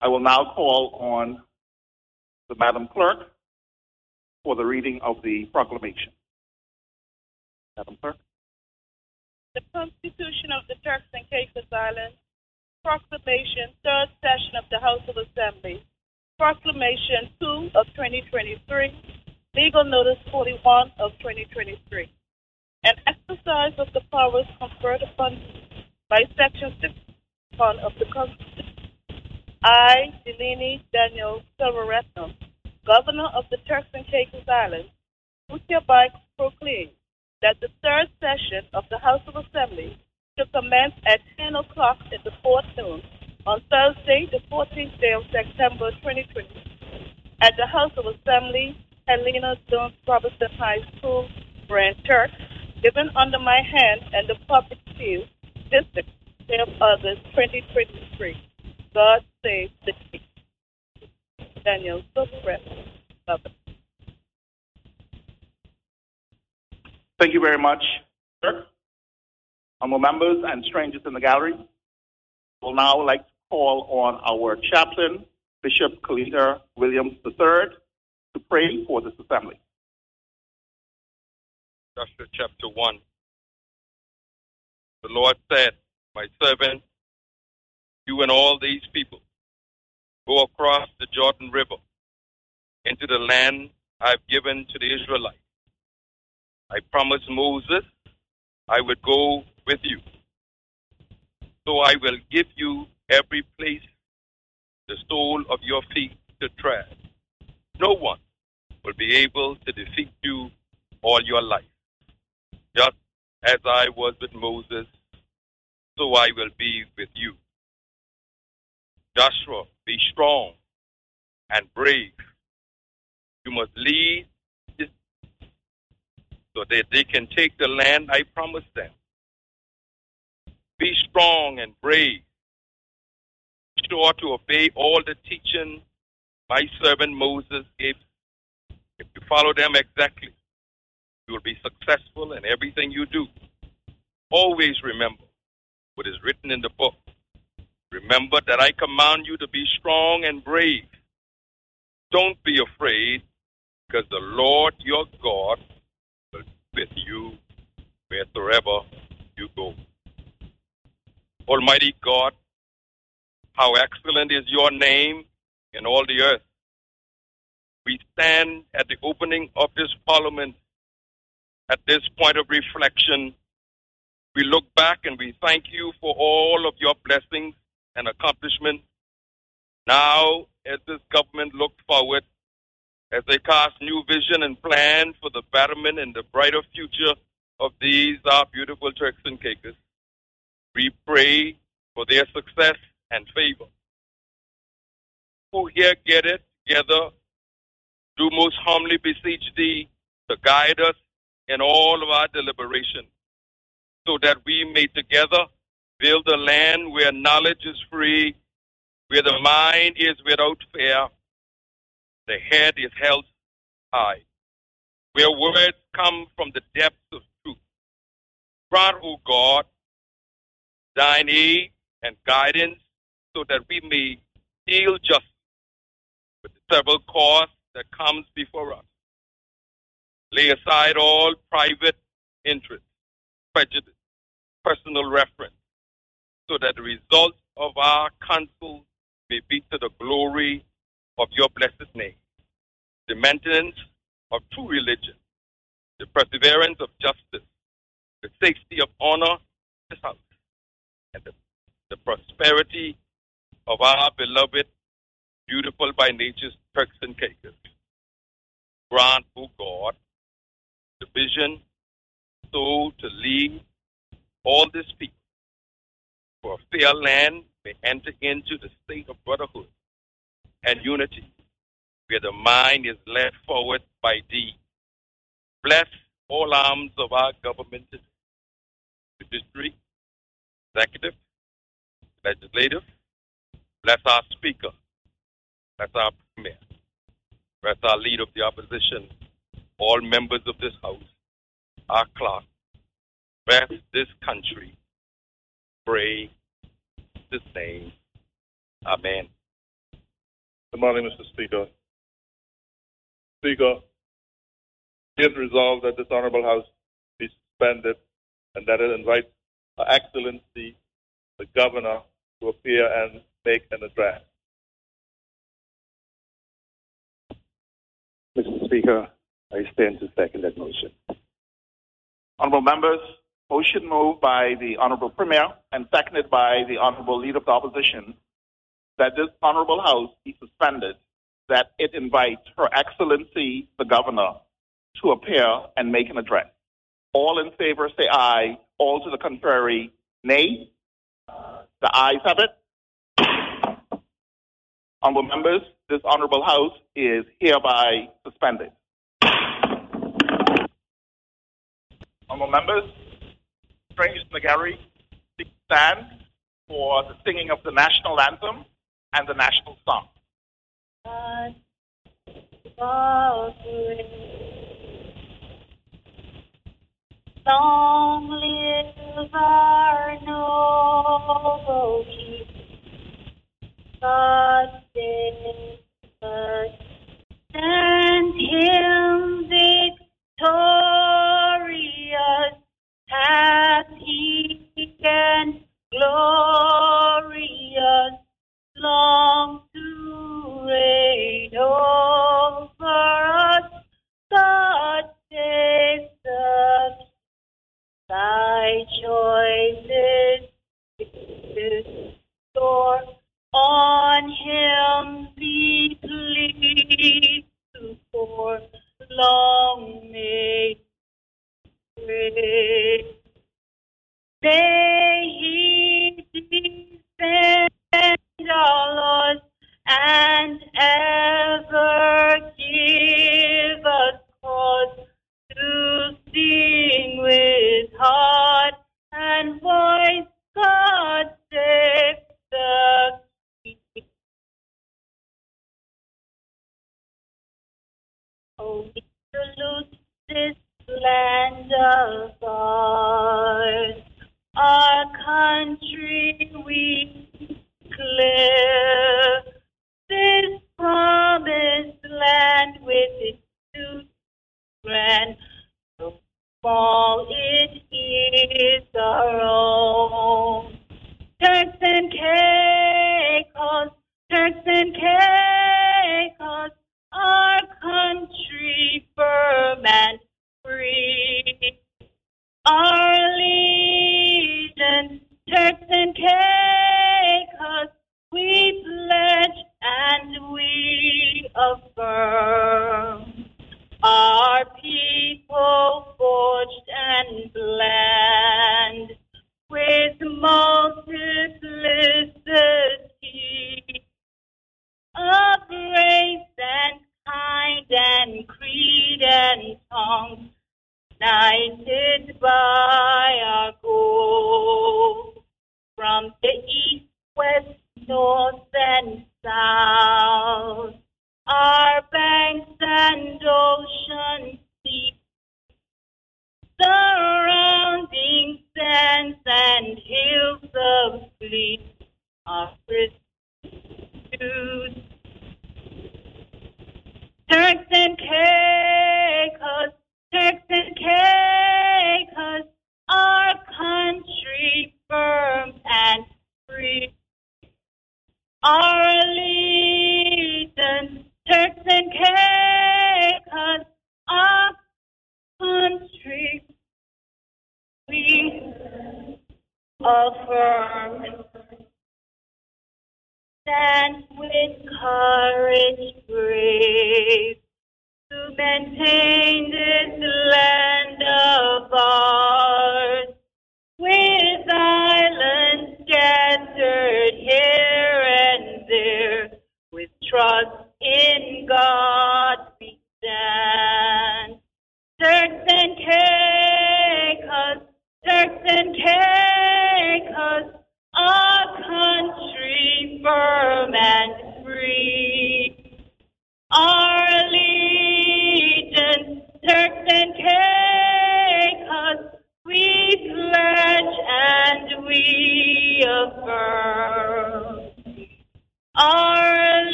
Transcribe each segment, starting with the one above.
I will now call on the Madam Clerk for the reading of the proclamation. Madam Clerk. The Constitution of the Turks and Caicos Islands, Proclamation, Third Session of the House of Assembly, Proclamation 2 of 2023, Legal Notice 41 of 2023. An exercise of the powers conferred upon by Section 61 of the Constitution. I, Dileeni Daniel Selvaratnam, Governor of the Turks and Caicos Islands, do hereby proclaim that the third session of the House of Assembly to commence at 10 o'clock in the forenoon on Thursday, the 14th day of September 2020, at the House of Assembly, Helena Jones Robinson High School, Grand Turk, given under my hand and the public view, District of August 2023. God the. Thank you very much, sir. Honorable members and strangers in the gallery, I will now like to call on our chaplain, Bishop Kalita Williams III, to pray for this assembly. Joshua chapter 1. The Lord said, My servant, you and all these people go across the Jordan River into the land I've given to the Israelites. I promised Moses I would go with you. So I will give you every place the sole of your feet to tread. No one will be able to defeat you all your life. Just as I was with Moses, so I will be with you. Joshua, be strong and brave. You must lead so that they can take the land I promised them. Be strong and brave. Sure to obey all the teaching my servant Moses gave. If you follow them exactly, you will be successful in everything you do. Always remember what is written in the book. Remember that I command you to be strong and brave. Don't be afraid, because the Lord your God will be with you wherever you go. Almighty God, how excellent is your name in all the earth. We stand at the opening of this parliament at this point of reflection. We look back and we thank you for all of your blessings and accomplishment. Now, as this government looks forward, as they cast new vision and plan for the betterment and the brighter future of these our beautiful Turks and Caicos, we pray for their success and favor. Who here get it together, do most humbly beseech thee to guide us in all of our deliberation, so that we may together build a land where knowledge is free, where the mind is without fear, the head is held high, where words come from the depths of truth. Grant, O God, thine aid and guidance so that we may deal justly with the several cause that comes before us. Lay aside all private interest, prejudice, personal reference, so that the result of our counsel may be to the glory of your blessed name. The maintenance of true religion, the perseverance of justice, the safety of honor, this house, and the, the prosperity of our beloved, beautiful by nature Turks and Caicos. Grant, O God, the vision so to lead all this people for a fair land may enter into the state of brotherhood and unity, where the mind is led forward by thee. Bless all arms of our government, judiciary, executive, legislative. Bless our speaker. Bless our premier. Bless our leader of the opposition. All members of this house. Our clerk. Bless this country. Pray this name. Amen. Good morning, Mr. Speaker. Speaker, be it resolved that this Honorable House be suspended and that it invites Her Excellency, the Governor, to appear and make an address. Mr. Speaker, I stand to second that motion. Honorable members, motion moved by the Honorable Premier and seconded by the Honorable Leader of the Opposition that this Honorable House be suspended, that it invites Her Excellency the Governor to appear and make an address. All in favor say aye. All to the contrary, nay. The ayes have it. Honorable members, this Honorable House is hereby suspended. Honorable members, the gallery, stand for the singing of the national anthem and the national song. Long live our noble King. God save. Send him victorious, happy and glorious, long. Thy choices store on him be pleased long may pray. May he defend our and ever give us cause to sing with heart and voice. God save the King. Oh, we salute this land of we declare. This promised land with its two grand, so small it is our own. Turks and Caicos, Turks and Caicos, our country firm and free. Our allegiance, Turks and Caicos,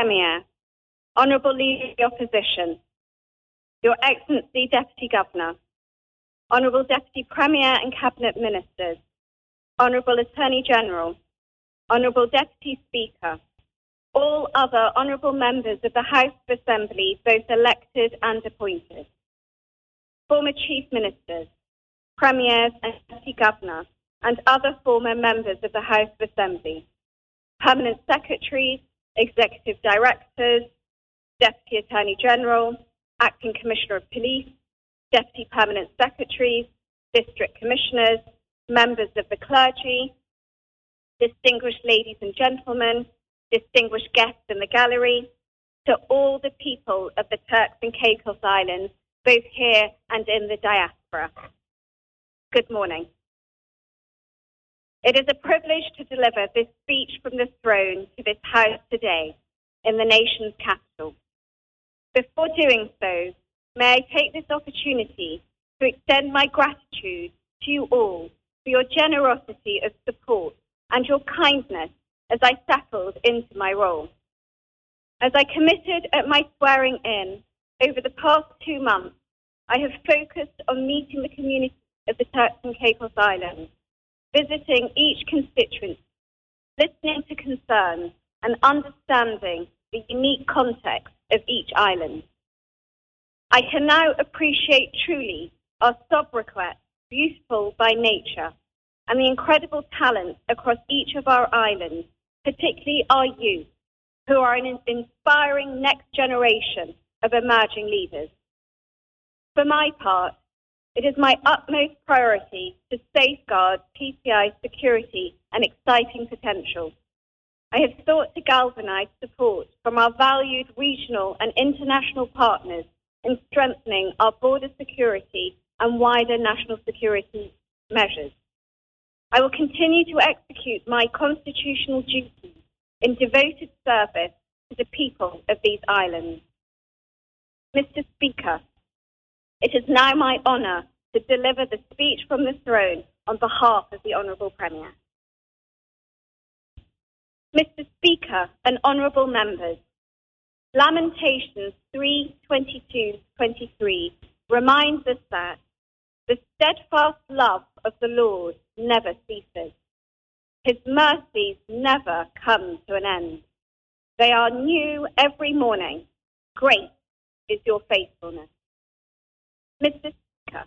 Premier, Honourable Leader of the Opposition, Your Excellency Deputy Governor, Honourable Deputy Premier and Cabinet Ministers, Honourable Attorney General, Honourable Deputy Speaker, all other honourable members of the House of Assembly, both elected and appointed, former Chief Ministers, Premiers and Deputy Governor, and other former members of the House of Assembly, Permanent Secretaries, Executive Directors, Deputy Attorney General, Acting Commissioner of Police, Deputy Permanent Secretaries, District Commissioners, members of the clergy, distinguished ladies and gentlemen, distinguished guests in the gallery, to all the people of the Turks and Caicos Islands, both here and in the diaspora. Good morning. It is a privilege to deliver this speech from the throne to this House today in the nation's capital. Before doing so, may I take this opportunity to extend my gratitude to you all for your generosity of support and your kindness as I settled into my role. As I committed at my swearing in over the past two months, I have focused on meeting the community of the Turks and Caicos Islands, visiting each constituency, listening to concerns, and understanding the unique context of each island. I can now appreciate truly our sobriquet, beautiful by nature, and the incredible talent across each of our islands, particularly our youth, who are an inspiring next generation of emerging leaders. For my part, it is my utmost priority to safeguard TCI's security and exciting potential. I have sought to galvanize support from our valued regional and international partners in strengthening our border security and wider national security measures. I will continue to execute my constitutional duties in devoted service to the people of these islands. Mr. Speaker, it is now my honour to deliver the speech from the throne on behalf of the Honourable Premier. Mr. Speaker and Honourable Members, Lamentations 3:22-23 reminds us that the steadfast love of the Lord never ceases. His mercies never come to an end. They are new every morning. Great is your faithfulness. Mr. Speaker,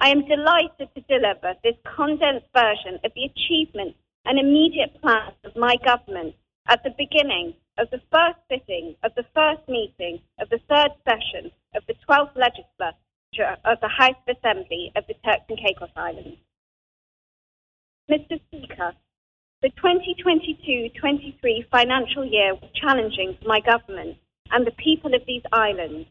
I am delighted to deliver this condensed version of the achievements and immediate plans of my government at the beginning of the first sitting of the first meeting of the third session of the 12th legislature of the House of Assembly of the Turks and Caicos Islands. Mr. Speaker, the 2022-23 financial year was challenging for my government and the people of these islands.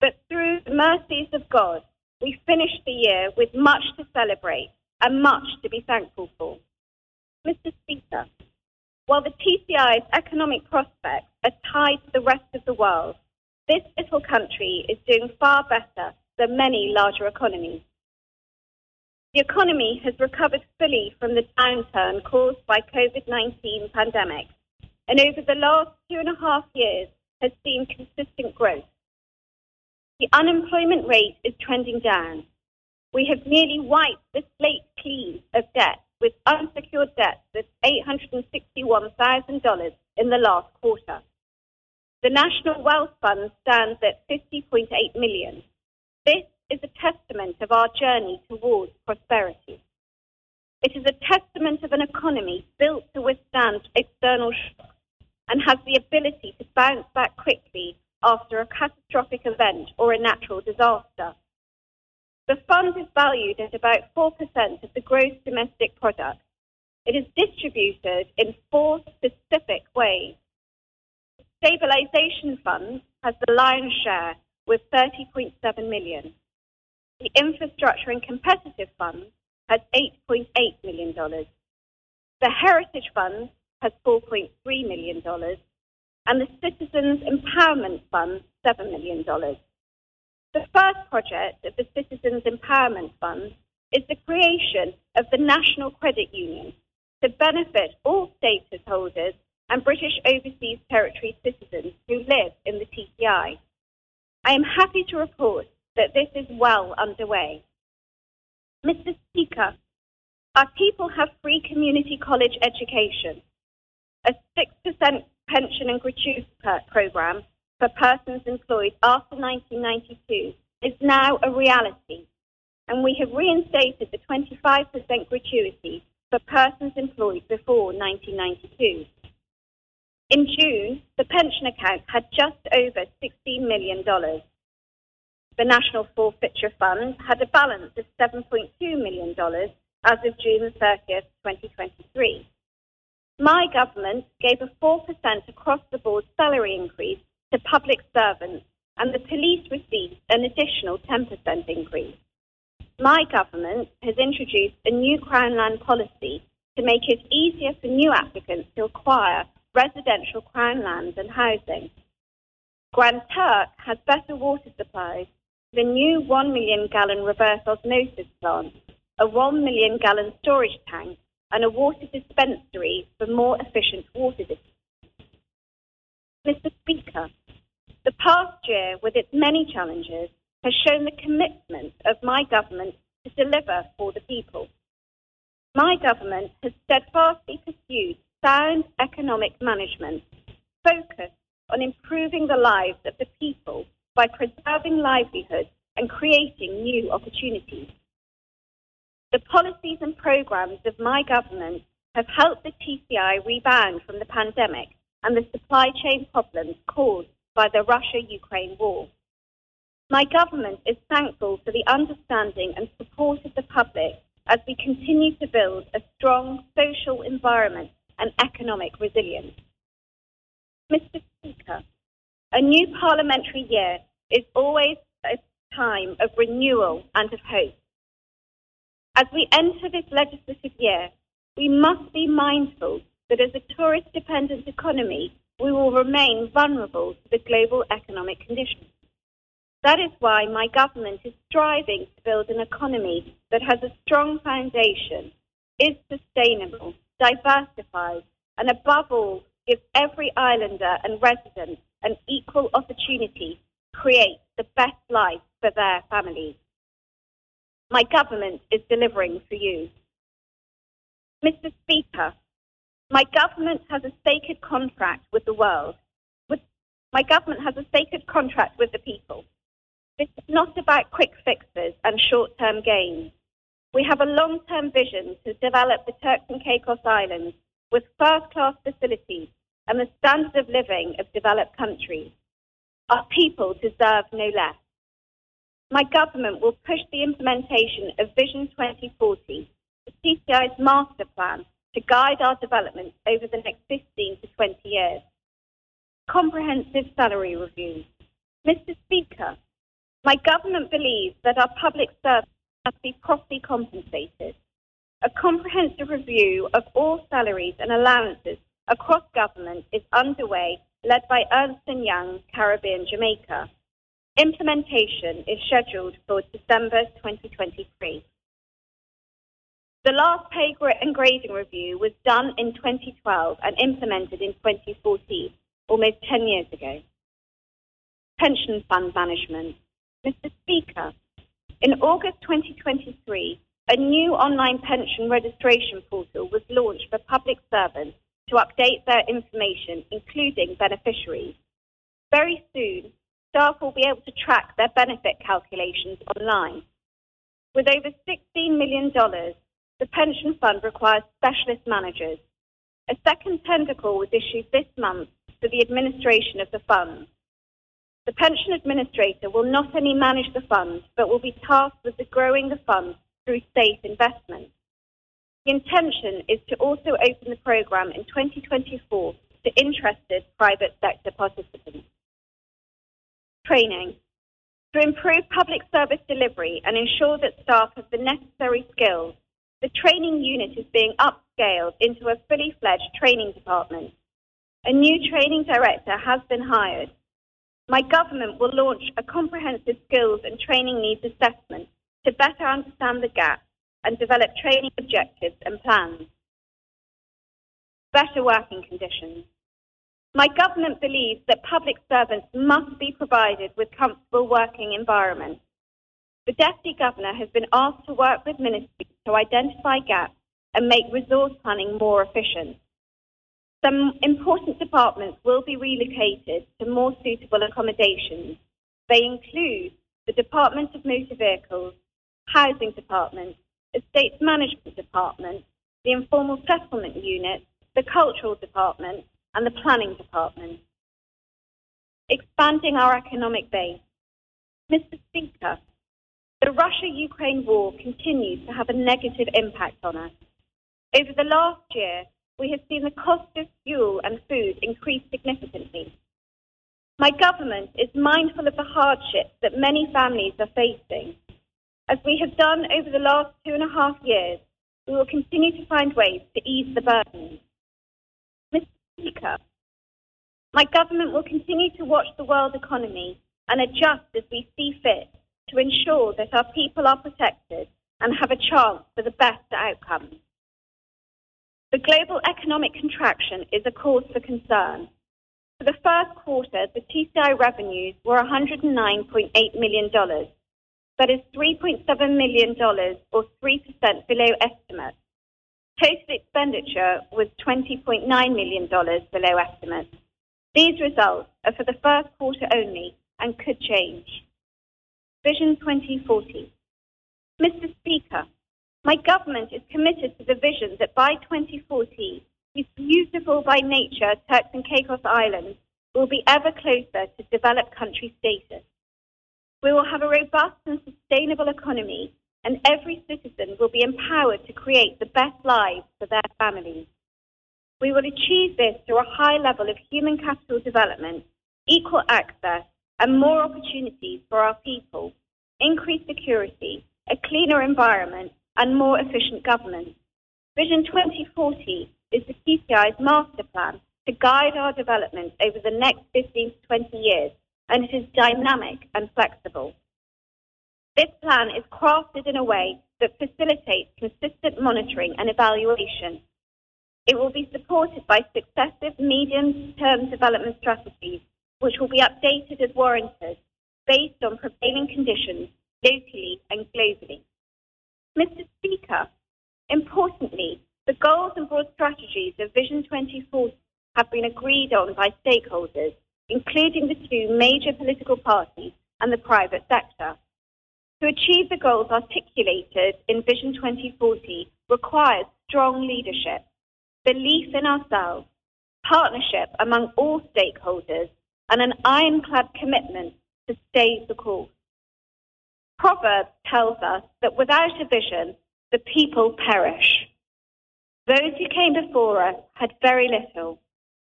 But through the mercies of God, we finished the year with much to celebrate and much to be thankful for. Mr. Speaker, while the TCI's economic prospects are tied to the rest of the world, this little country is doing far better than many larger economies. The economy has recovered fully from the downturn caused by COVID-19 pandemic, and over the last two and a half years has seen consistent growth. The unemployment rate is trending down. We have nearly wiped the slate clean of debt with unsecured debt of $861,000 in the last quarter. The National Wealth Fund stands at 50.8 million. This is a testament of our journey towards prosperity. It is a testament of an economy built to withstand external shocks and has the ability to bounce back quickly after a catastrophic event or a natural disaster. The fund is valued at about 4% of the gross domestic product. It is distributed in four specific ways. The Stabilization Fund has the lion's share with 30.7 million. The Infrastructure and Competitive Fund has $8.8 million. The Heritage Fund has $4.3 million, and the Citizens Empowerment Fund, $7 million. The first project of the Citizens Empowerment Fund is the creation of the National Credit Union to benefit all status holders and British Overseas Territory citizens who live in the TCI. I am happy to report that this is well underway. Mr. Speaker, our people have free community college education, a 6% pension and gratuity program for persons employed after 1992 is now a reality, and we have reinstated the 25% gratuity for persons employed before 1992. In June, the pension account had just over $16 million. The National Forfeiture Fund had a balance of $7.2 million as of June 30th, 2023. My government gave a 4% across the board salary increase to public servants, and the police received an additional 10% increase. My government has introduced a new Crown land policy to make it easier for new applicants to acquire residential Crown lands and housing. Grand Turk has better water supplies, the new 1 million gallon reverse osmosis plant, a 1 million gallon storage tank, and a water dispensary for more efficient water distribution. Mr. Speaker, the past year, with its many challenges, has shown the commitment of my government to deliver for the people. My government has steadfastly pursued sound economic management, focused on improving the lives of the people by preserving livelihoods and creating new opportunities. The policies and programs of my government have helped the TCI rebound from the pandemic and the supply chain problems caused by the Russia Ukraine war. My government is thankful for the understanding and support of the public as we continue to build a strong social environment and economic resilience. Mr. Speaker, a new parliamentary year is always a time of renewal and of hope. As we enter this legislative year, we must be mindful that as a tourist dependent economy, we will remain vulnerable to the global economic conditions. That is why my government is striving to build an economy that has a strong foundation, is sustainable, diversified, and above all, gives every islander and resident an equal opportunity to create the best life for their families. My government is delivering for you. Mr. Speaker, my government has a sacred contract with the world. With, my government has a sacred contract with the people. This is not about quick fixes and short term gains. We have a long term vision to develop the Turks and Caicos Islands with first class facilities and the standard of living of developed countries. Our people deserve no less. My government will push the implementation of Vision 2040, the TCI's master plan, to guide our development over the next 15 to 20 years. Comprehensive salary reviews. Mr. Speaker, my government believes that our public servants must be properly compensated. A comprehensive review of all salaries and allowances across government is underway, led by Ernst & Young, Caribbean Jamaica. Implementation is scheduled for December 2023. The last pay and grading review was done in 2012 and implemented in 2014, almost 10 years ago. Pension fund management. Mr. Speaker, in August 2023, a new online pension registration portal was launched for public servants to update their information, including beneficiaries. Very soon, staff will be able to track their benefit calculations online. With over $16 million, the pension fund requires specialist managers. A second tender call was issued this month for the administration of the fund. The pension administrator will not only manage the fund, but will be tasked with growing the fund through safe investment. The intention is to also open the program in 2024 to interested private sector participants training to improve public service delivery and ensure that staff have the necessary skills. the training unit is being upscaled into a fully fledged training department. A new training director has been hired. My government will launch a comprehensive skills and training needs assessment to better understand the gap and develop training objectives and plans. Better working conditions. My government believes that public servants must be provided with comfortable working environments. The Deputy Governor has been asked to work with ministries to identify gaps and make resource planning more efficient. Some important departments will be relocated to more suitable accommodations. They include the Department of Motor Vehicles, Housing Department, Estates Management Department, the Informal Settlement Unit, the Cultural Department, and the Planning Department. Expanding our economic base. Mr. Speaker, the Russia Ukraine war continues to have a negative impact on us. Over the last year, we have seen the cost of fuel and food increase significantly. My government is mindful of the hardships that many families are facing. As we have done over the last two and a half years, we will continue to find ways to ease the burden. Speaker, my government will continue to watch the world economy and adjust as we see fit to ensure that our people are protected and have a chance for the best outcomes. The global economic contraction is a cause for concern. For the first quarter, the TCI revenues were $109.8 million. That is $3.7 million or 3% below estimate. Total expenditure was $20.9 million below estimates. These results are for the first quarter only and could change. Vision 2040. Mr. Speaker, my government is committed to the vision that by 2040, these beautiful by nature Turks and Caicos Islands will be ever closer to developed country status. We will have a robust and sustainable economy, and every citizen will be empowered to create the best lives for their families. We will achieve this through a high level of human capital development, equal access, and more opportunities for our people, increased security, a cleaner environment, and more efficient government. Vision 2040 is the TCI's master plan to guide our development over the next 15 to 20 years, and it is dynamic and flexible. This plan is crafted in a way that facilitates consistent monitoring and evaluation. It will be supported by successive medium-term development strategies which will be updated as warranted based on prevailing conditions locally and globally. Mr. Speaker, importantly, the goals and broad strategies of Vision 2040 have been agreed on by stakeholders, including the two major political parties and the private sector. To achieve the goals articulated in Vision 2040 requires strong leadership, belief in ourselves, partnership among all stakeholders, and an ironclad commitment to stay the course. Proverbs tells us that without a vision, the people perish. Those who came before us had very little,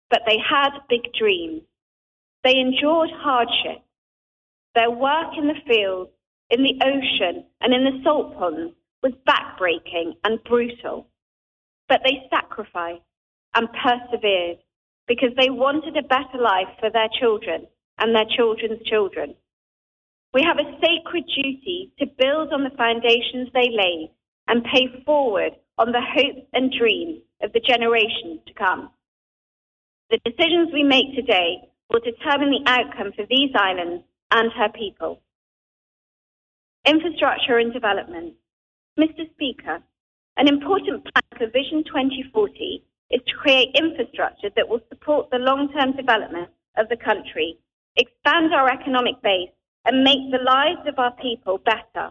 but they had big dreams. They endured hardship. Their work in the fields, in the ocean, and in the salt ponds was backbreaking and brutal. But they sacrificed and persevered because they wanted a better life for their children and their children's children. We have a sacred duty to build on the foundations they laid and pay forward on the hopes and dreams of the generations to come. The decisions we make today will determine the outcome for these islands and her people. Infrastructure and development. Mr. Speaker, an important plan for Vision 2040 is to create infrastructure that will support the long-term development of the country, expand our economic base, and make the lives of our people better.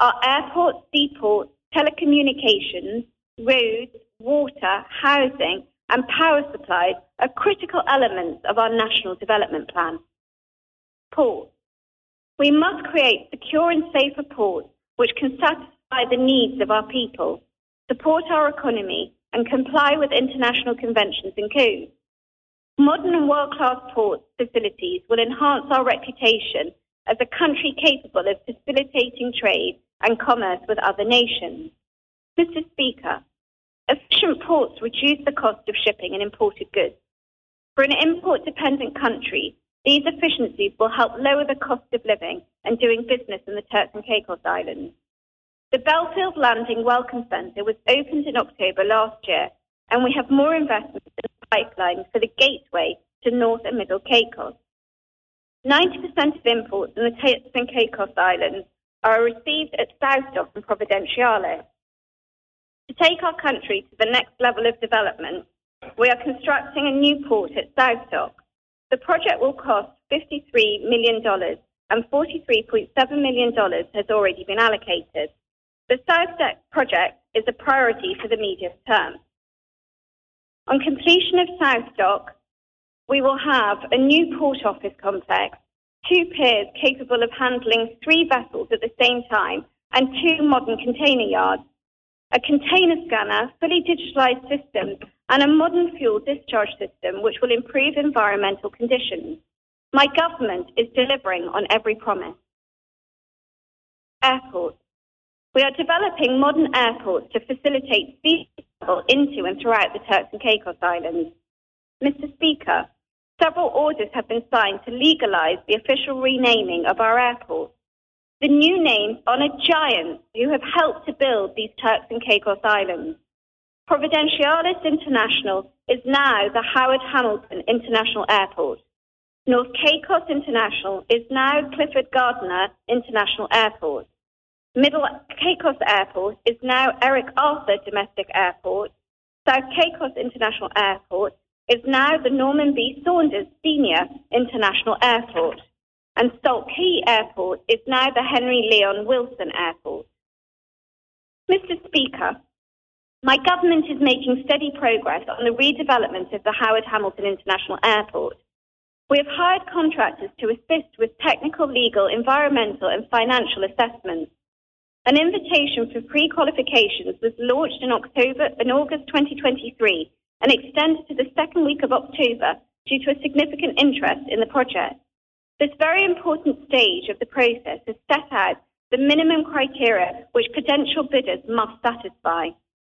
Our airports, seaports, telecommunications, roads, water, housing, and power supplies are critical elements of our national development plan. Ports. We must create secure and safer ports which can satisfy the needs of our people, support our economy, and comply with international conventions and codes. Modern and world-class port facilities will enhance our reputation as a country capable of facilitating trade and commerce with other nations. Mr. Speaker, efficient ports reduce the cost of shipping and imported goods. For an import dependent country, these efficiencies will help lower the cost of living and doing business in the Turks and Caicos Islands. The Belfield Landing Welcome Centre was opened in October last year, and we have more investments in the pipeline for the gateway to North and Middle Caicos. 90% of imports in the Turks and Caicos Islands are received at South Dock and Providenciales. To take our country to the next level of development, we are constructing a new port at South Dock. The project will cost $53 million and $43.7 million has already been allocated. The South Dock project is a priority for the medium term. On completion of South Dock, we will have a new port office complex, two piers capable of handling three vessels at the same time, and two modern container yards, a container scanner, fully digitalized systems, and a modern fuel discharge system which will improve environmental conditions. My government is delivering on every promise. Airports. We are developing modern airports to facilitate sea travel into and throughout the Turks and Caicos Islands. Mr. Speaker, several orders have been signed to legalize the official renaming of our airports. The new names honor giants who have helped to build these Turks and Caicos Islands. Providenciales International is now the Howard Hamilton International Airport. North Caicos International is now Clifford Gardner International Airport. Middle Caicos Airport is now Eric Arthur Domestic Airport. South Caicos International Airport is now the Norman B. Saunders Senior International Airport. And Salt Cay Airport is now the Henry Leon Wilson Airport. Mr. Speaker, my government is making steady progress on the redevelopment of the Howard Hamilton International Airport. We have hired contractors to assist with technical, legal, environmental, and financial assessments. An invitation for pre-qualifications was launched in October in August 2023 and extended to the second week of October due to a significant interest in the project. This very important stage of the process has set out the minimum criteria which potential bidders must satisfy.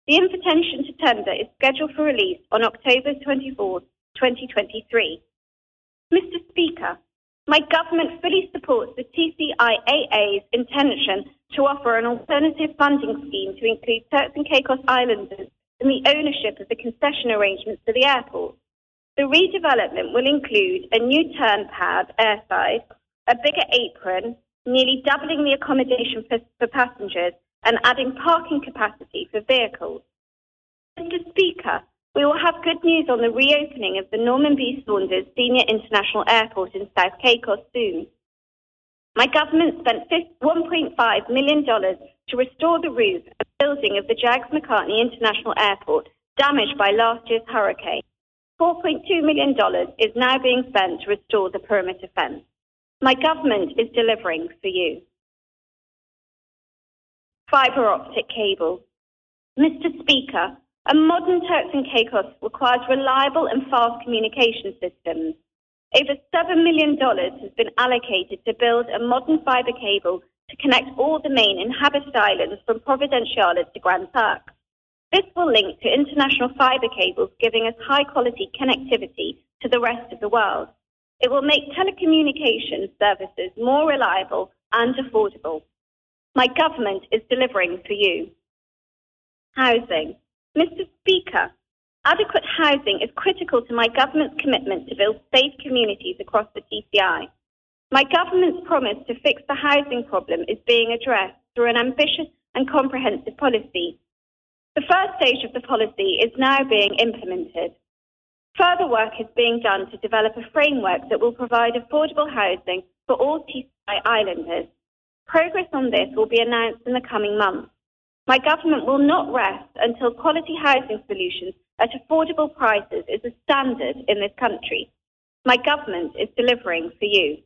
The invitation to tender is scheduled for release on October 24, 2023. Mr. Speaker, my government fully supports the TCIAA's intention to offer an alternative funding scheme to include Turks and Caicos Islanders in the ownership of the concession arrangements for the airport. The redevelopment will include a new turn pad airside, a bigger apron, nearly doubling the accommodation for, for passengers, and adding parking capacity for vehicles. Mr. Speaker, we will have good news on the reopening of the Norman B. Saunders Senior International Airport in South Caicos soon. My government spent $1.5 million to restore the roof and building of the Jags McCartney International Airport damaged by last year's hurricane. $4.2 million is now being spent to restore the perimeter fence. My government is delivering for you. Fiber optic cable. Mr. Speaker, a modern Turks and Caicos requires reliable and fast communication systems. Over $7 million has been allocated to build a modern fiber cable to connect all the main inhabited islands from Providenciales to Grand Turk. This will link to international fiber cables, giving us high quality connectivity to the rest of the world. It will make telecommunications services more reliable and affordable. My government is delivering for you. Housing. Mr. Speaker, Adequate housing is critical to my government's commitment to build safe communities across the TCI. My government's promise to fix the housing problem is being addressed through an ambitious and comprehensive policy. The first stage of the policy is now being implemented. Further work is being done to develop a framework that will provide affordable housing for all TCI islanders. Progress on this will be announced in the coming months. My government will not rest until quality housing solutions at affordable prices is a standard in this country. My government is delivering for you.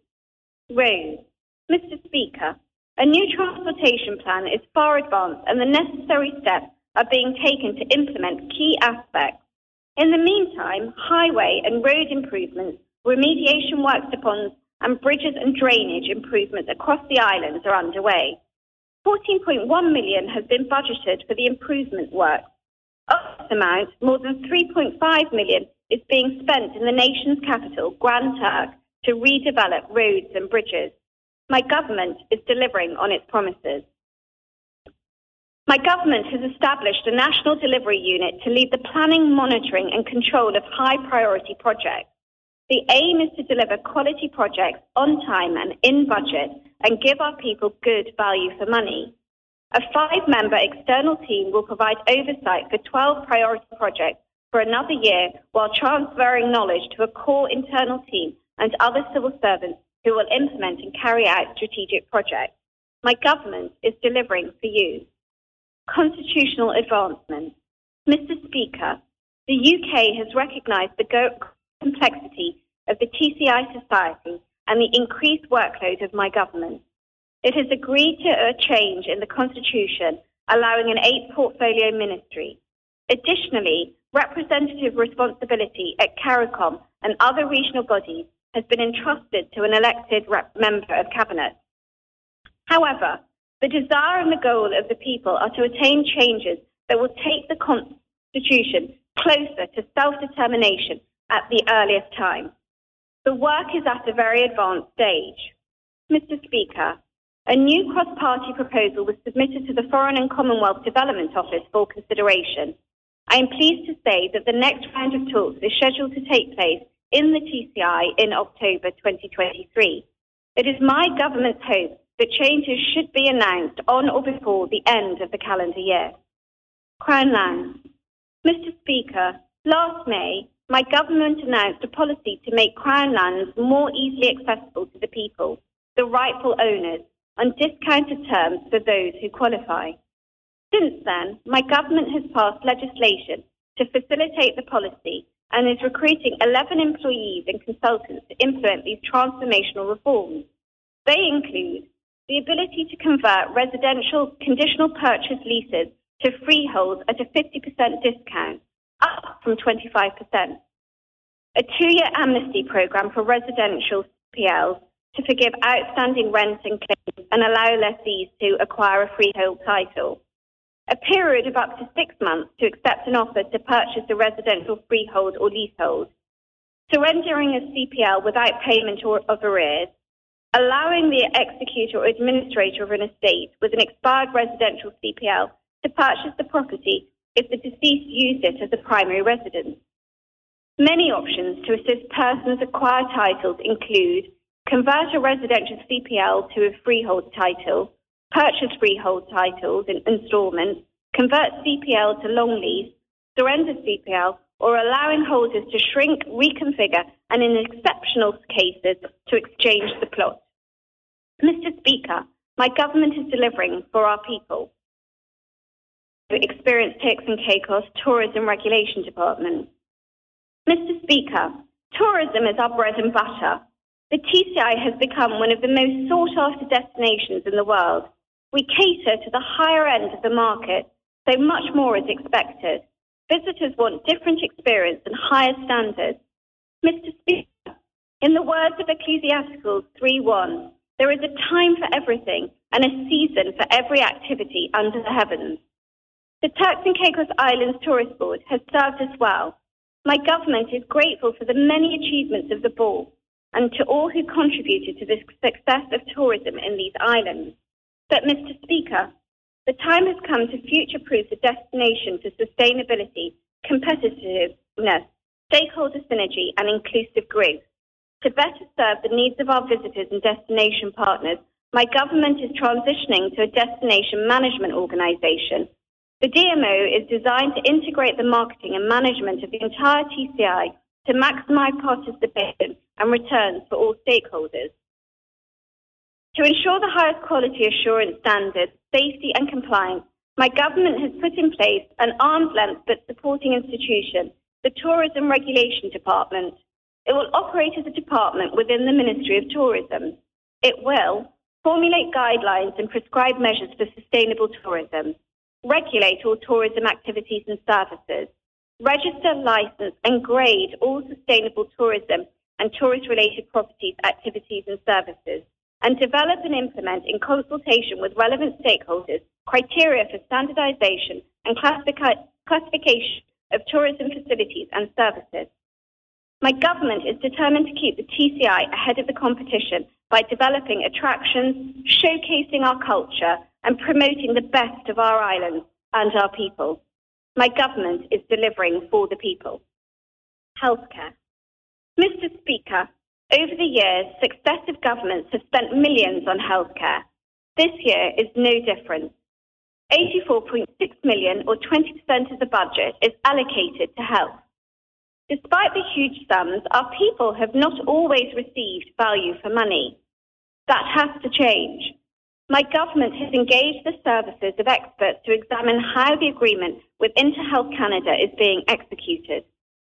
Roads. Mr. Speaker, a new transportation plan is far advanced and the necessary steps are being taken to implement key aspects. In the meantime, highway and road improvements, remediation works ponds, and bridges and drainage improvements across the islands are underway. 14.1 million has been budgeted for the improvement work. Of this amount, more than 3.5 million is being spent in the nation's capital, Grand Turk, to redevelop roads and bridges. My government is delivering on its promises. My government has established a national delivery unit to lead the planning, monitoring, and control of high priority projects. The aim is to deliver quality projects on time and in budget and give our people good value for money. A five member external team will provide oversight for 12 priority projects for another year while transferring knowledge to a core internal team and other civil servants who will implement and carry out strategic projects. My government is delivering for you. Constitutional advancement. Mr. Speaker, the UK has recognised the complexity of the TCI society and the increased workload of my government. It has agreed to a change in the Constitution, allowing an eight portfolio ministry. Additionally, representative responsibility at CARICOM and other regional bodies has been entrusted to an elected member of cabinet. However, the desire and the goal of the people are to attain changes that will take the Constitution closer to self-determination at the earliest time. The work is at a very advanced stage. Mr. Speaker, a new cross-party proposal was submitted to the Foreign and Commonwealth Development Office for consideration. I am pleased to say that the next round of talks is scheduled to take place in the TCI in October 2023. It is my government's hope that changes should be announced on or before the end of the calendar year. Crown Lands. Mr. Speaker, last May, my government announced a policy to make Crown lands more easily accessible to the people, the rightful owners, on discounted terms for those who qualify. Since then, my government has passed legislation to facilitate the policy and is recruiting 11 employees and consultants to implement these transformational reforms. They include the ability to convert residential conditional purchase leases to freeholds at a 50% discount, up from 25%. A two-year amnesty program for residential CPLs to forgive outstanding rent and claims and allow lessees to acquire a freehold title. A period of up to six months to accept an offer to purchase a residential freehold or leasehold, surrendering a CPL without payment or of arrears, allowing the executor or administrator of an estate with an expired residential CPL to purchase the property if the deceased used it as a primary residence. Many options to assist persons acquire titles include convert a residential CPL to a freehold title, purchase freehold titles in instalments, convert CPL to long lease, surrender CPL, or allowing holders to shrink, reconfigure, and in exceptional cases, to exchange the plot. Mr. Speaker, my government is delivering for our people. Experience Turks and Caicos Tourism Regulation Department. Mr. Speaker, tourism is our bread and butter. The TCI has become one of the most sought after destinations in the world. We cater to the higher end of the market, so much more is expected. Visitors want different experience and higher standards. Mr. Speaker, in the words of Ecclesiasticals 3.1, there is a time for everything and a season for every activity under the heavens. The Turks and Caicos Islands Tourist Board has served us well. My government is grateful for the many achievements of the board and to all who contributed to the success of tourism in these islands. But, Mr. Speaker, the time has come to future proof the destination for sustainability, competitiveness, stakeholder synergy, and inclusive growth. To better serve the needs of our visitors and destination partners, my government is transitioning to a destination management organisation. The DMO is designed to integrate the marketing and management of the entire TCI to maximise participation and returns for all stakeholders. To ensure the highest quality assurance standards, safety and compliance, my government has put in place an arm's length but supporting institution, the Tourism Regulation Department. It will operate as a department within the Ministry of Tourism. It will formulate guidelines and prescribe measures for sustainable tourism, regulate all tourism activities and services, register, license, and grade all sustainable tourism and tourist related properties, activities, and services and develop and implement in consultation with relevant stakeholders criteria for standardization and classifica- classification of tourism facilities and services. My government is determined to keep the TCI ahead of the competition by developing attractions, showcasing our culture, and promoting the best of our islands and our people. My government is delivering for the people. Healthcare. Mr. Speaker, over the years, successive governments have spent millions on healthcare. This year is no different. 84.6 million, or 20% of the budget, is allocated to health. Despite the huge sums, our people have not always received value for money. That has to change. My government has engaged the services of experts to examine how the agreement with InterHealth Canada is being executed.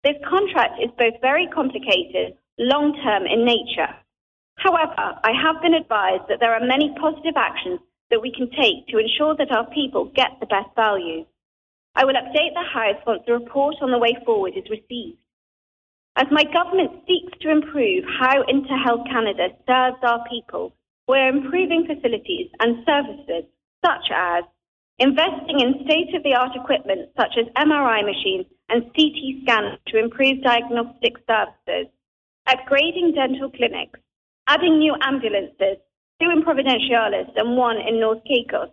This contract is both very complicated, long term in nature. However, I have been advised that there are many positive actions that we can take to ensure that our people get the best value. I will update the House once the report on the way forward is received. As my government seeks to improve how InterHealth Canada serves our people, we're improving facilities and services such as investing in state-of-the-art equipment such as MRI machines and CT scanners to improve diagnostic services, upgrading dental clinics, adding new ambulances, two in Providenciales and one in North Caicos.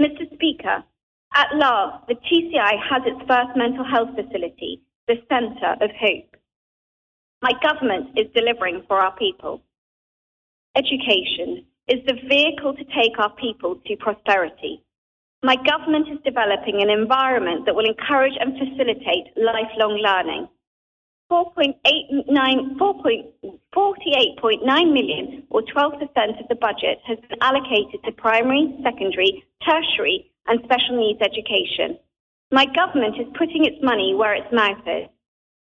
Mr. Speaker, at last, the TCI has its first mental health facility, the Centre of Hope. My government is delivering for our people. Education is the vehicle to take our people to prosperity. My government is developing an environment that will encourage and facilitate lifelong learning. 48.9 million, or 12% of the budget, has been allocated to primary, secondary, tertiary, and special needs education. My government is putting its money where its mouth is.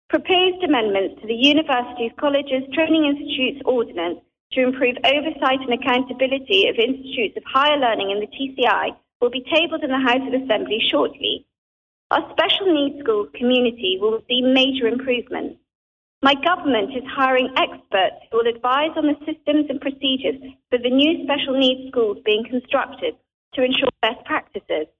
Proposed amendments to the Universities, Colleges, Training Institutes Ordinance to improve oversight and accountability of institutes of higher learning in the TCI will be tabled in the House of Assembly shortly. Our special needs schools community will see major improvements. My government is hiring experts who will advise on the systems and procedures for the new special needs schools being constructed to ensure best practices.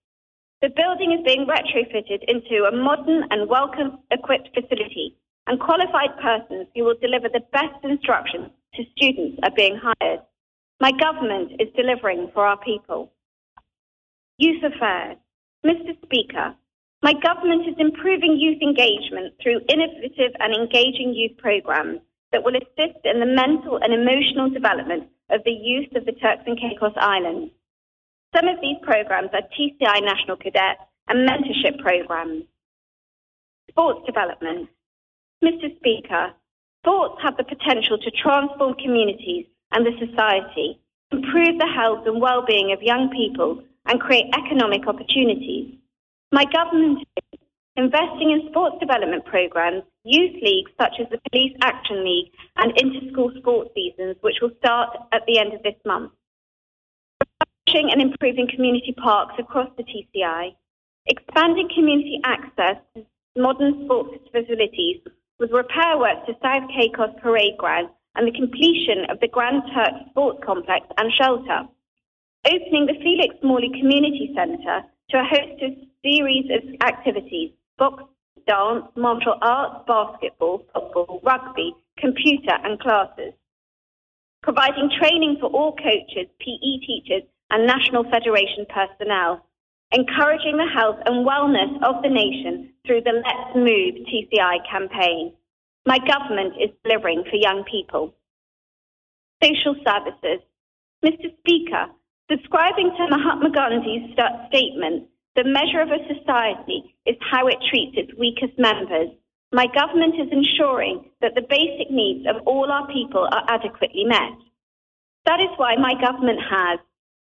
The building is being retrofitted into a modern and welcome equipped facility, and qualified persons who will deliver the best instruction to students are being hired. My government is delivering for our people. Youth Affairs. Mr. Speaker, my government is improving youth engagement through innovative and engaging youth programs that will assist in the mental and emotional development of the youth of the Turks and Caicos Islands. Some of these programs are TCI National Cadets and mentorship programs. Sports development. Mr. Speaker, sports have the potential to transform communities and the society, improve the health and well-being of young people, and create economic opportunities. My government is investing in sports development programs, youth leagues such as the Police Action League and inter-school sports seasons, which will start at the end of this month. Establishing and improving community parks across the TCI, expanding community access to modern sports facilities with repair works to South Caicos Parade Ground and the completion of the Grand Turk Sports Complex and Shelter. Opening the Felix Morley Community Centre to a host of series of activities, box, dance, martial arts, basketball, football, rugby, computer and classes. Providing training for all coaches, PE teachers and National Federation personnel, encouraging the health and wellness of the nation through the Let's Move TCI campaign. My government is delivering for young people. Social services. Mr. Speaker, subscribing to Mahatma Gandhi's st- statement, the measure of a society is how it treats its weakest members. My government is ensuring that the basic needs of all our people are adequately met. That is why my government has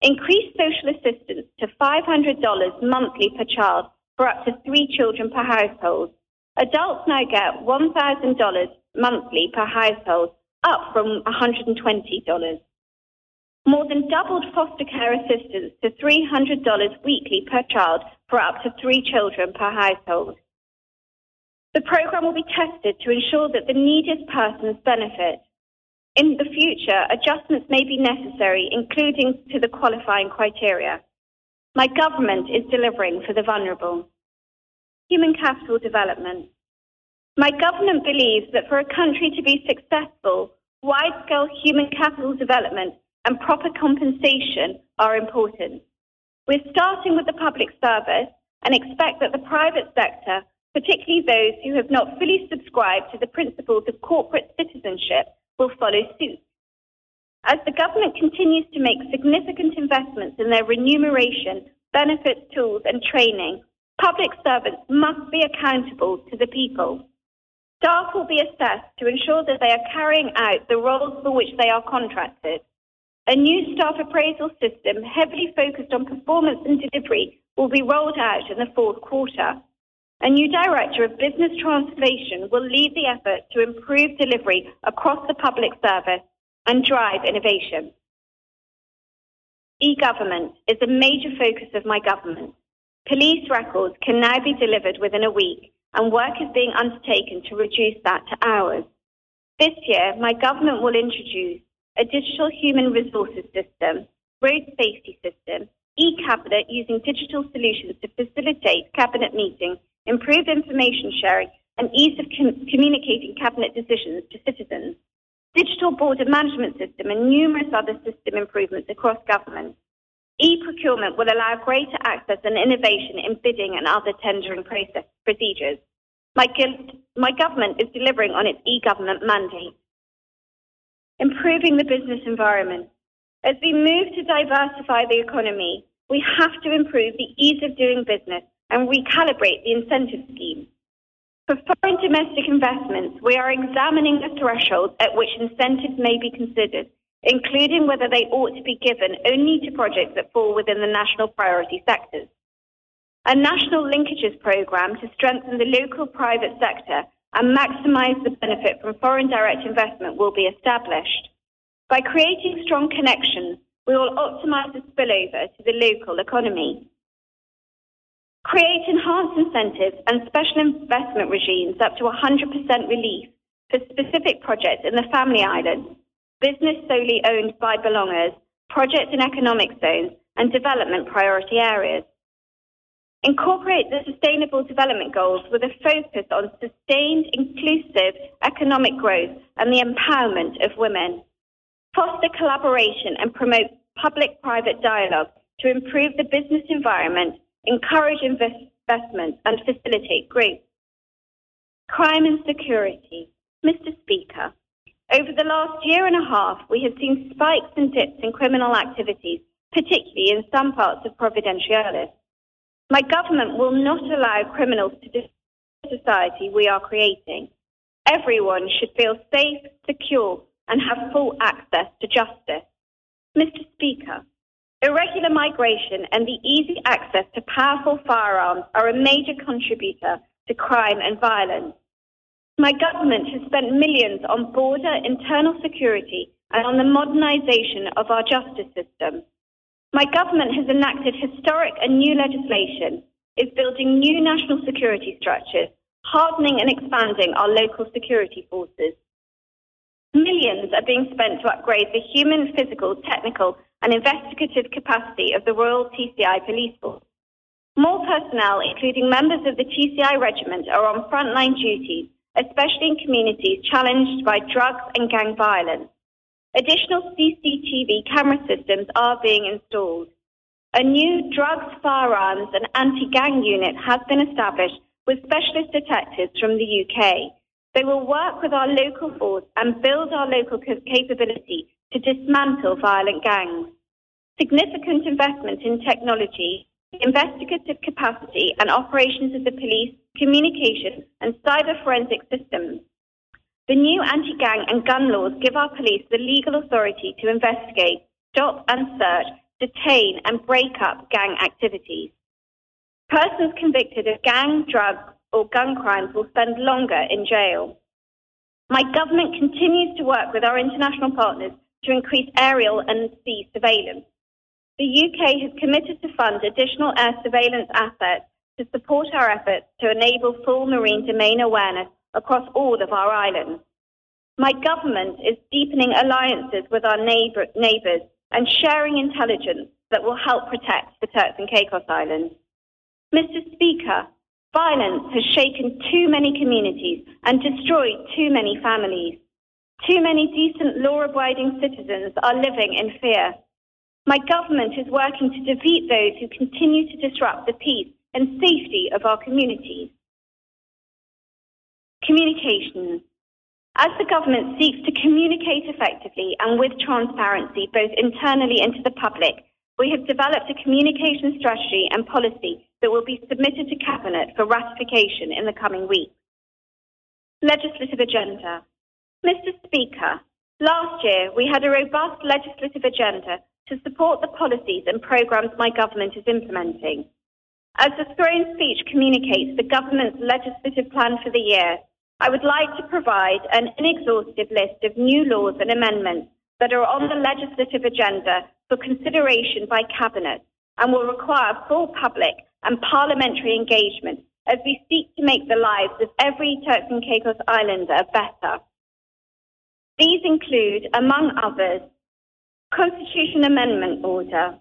increased social assistance to $500 monthly per child for up to three children per household. Adults now get $1,000 monthly per household, up from $120. More than doubled foster care assistance to $300 weekly per child for up to three children per household. The program will be tested to ensure that the neediest persons benefit. In the future, adjustments may be necessary, including to the qualifying criteria. My government is delivering for the vulnerable. Human capital development. My government believes that for a country to be successful, wide scale human capital development and proper compensation are important. We're starting with the public service and expect that the private sector, particularly those who have not fully subscribed to the principles of corporate citizenship, will follow suit. As the government continues to make significant investments in their remuneration, benefits, tools, and training, public servants must be accountable to the people. Staff will be assessed to ensure that they are carrying out the roles for which they are contracted. A new staff appraisal system heavily focused on performance and delivery will be rolled out in the fourth quarter. A new director of business transformation will lead the effort to improve delivery across the public service and drive innovation. E-government is a major focus of my government. Police records can now be delivered within a week and work is being undertaken to reduce that to hours. This year, my government will introduce a digital human resources system, road safety system, e-cabinet using digital solutions to facilitate cabinet meetings improved information sharing, and ease of com- communicating cabinet decisions to citizens, digital border management system, and numerous other system improvements across government. E-procurement will allow greater access and innovation in bidding and other tendering process procedures. My, my government is delivering on its e-government mandate. Improving the business environment. As we move to diversify the economy, we have to improve the ease of doing business and recalibrate the incentive scheme. For foreign domestic investments, we are examining the thresholds at which incentives may be considered, including whether they ought to be given only to projects that fall within the national priority sectors. A national linkages program to strengthen the local private sector and maximize the benefit from foreign direct investment will be established. By creating strong connections, we will optimize the spillover to the local economy. Create enhanced incentives and special investment regimes up to 100% relief for specific projects in the Family Islands, business solely owned by belongers, projects in economic zones, and development priority areas. Incorporate the Sustainable Development Goals with a focus on sustained, inclusive economic growth and the empowerment of women. Foster collaboration and promote public-private dialogue to improve the business environment encourage investment, and facilitate growth. Crime and security. Mr. Speaker, over the last year and a half, we have seen spikes and dips in criminal activities, particularly in some parts of Providenciales. My government will not allow criminals to destroy the society we are creating. Everyone should feel safe, secure, and have full access to justice. Mr. Speaker, Irregular migration and the easy access to powerful firearms are a major contributor to crime and violence. My government has spent millions on border internal security and on the modernization of our justice system. My government has enacted historic and new legislation, is building new national security structures, hardening and expanding our local security forces. Millions are being spent to upgrade the human, physical, technical, and investigative capacity of the Royal TCI Police Force. More personnel, including members of the TCI Regiment, are on frontline duties, especially in communities challenged by drugs and gang violence. Additional CCTV camera systems are being installed. A new drugs, firearms, and anti-gang unit has been established with specialist detectives from the UK. They will work with our local force and build our local capability to dismantle violent gangs. Significant investment in technology, investigative capacity, and operations of the police, communication, and cyber forensic systems. The new anti gang and gun laws give our police the legal authority to investigate, stop and search, detain, and break up gang activities. Persons convicted of gang, drug, or gun crimes will spend longer in jail. My government continues to work with our international partners to increase aerial and sea surveillance. The UK has committed to fund additional air surveillance assets to support our efforts to enable full marine domain awareness across all of our islands. my government is deepening alliances with our neighbour, neighbours and sharing intelligence that will help protect the Turks and Caicos Islands. Mr. Speaker, violence has shaken too many communities and destroyed too many families. Too many decent, law abiding citizens are living in fear. My government is working to defeat those who continue to disrupt the peace and safety of our communities. Communications. As the government seeks to communicate effectively and with transparency, both internally and to the public, we have developed a communication strategy and policy that will be submitted to Cabinet for ratification in the coming weeks. Legislative agenda. Mr. Speaker, last year we had a robust legislative agenda to support the policies and programs my government is implementing. As the throne speech communicates the government's legislative plan for the year, I would like to provide an inexhaustive list of new laws and amendments that are on the legislative agenda for consideration by Cabinet and will require full public and parliamentary engagement as we seek to make the lives of every Turks and Caicos Islander better. These include, among others, Constitution Amendment Order,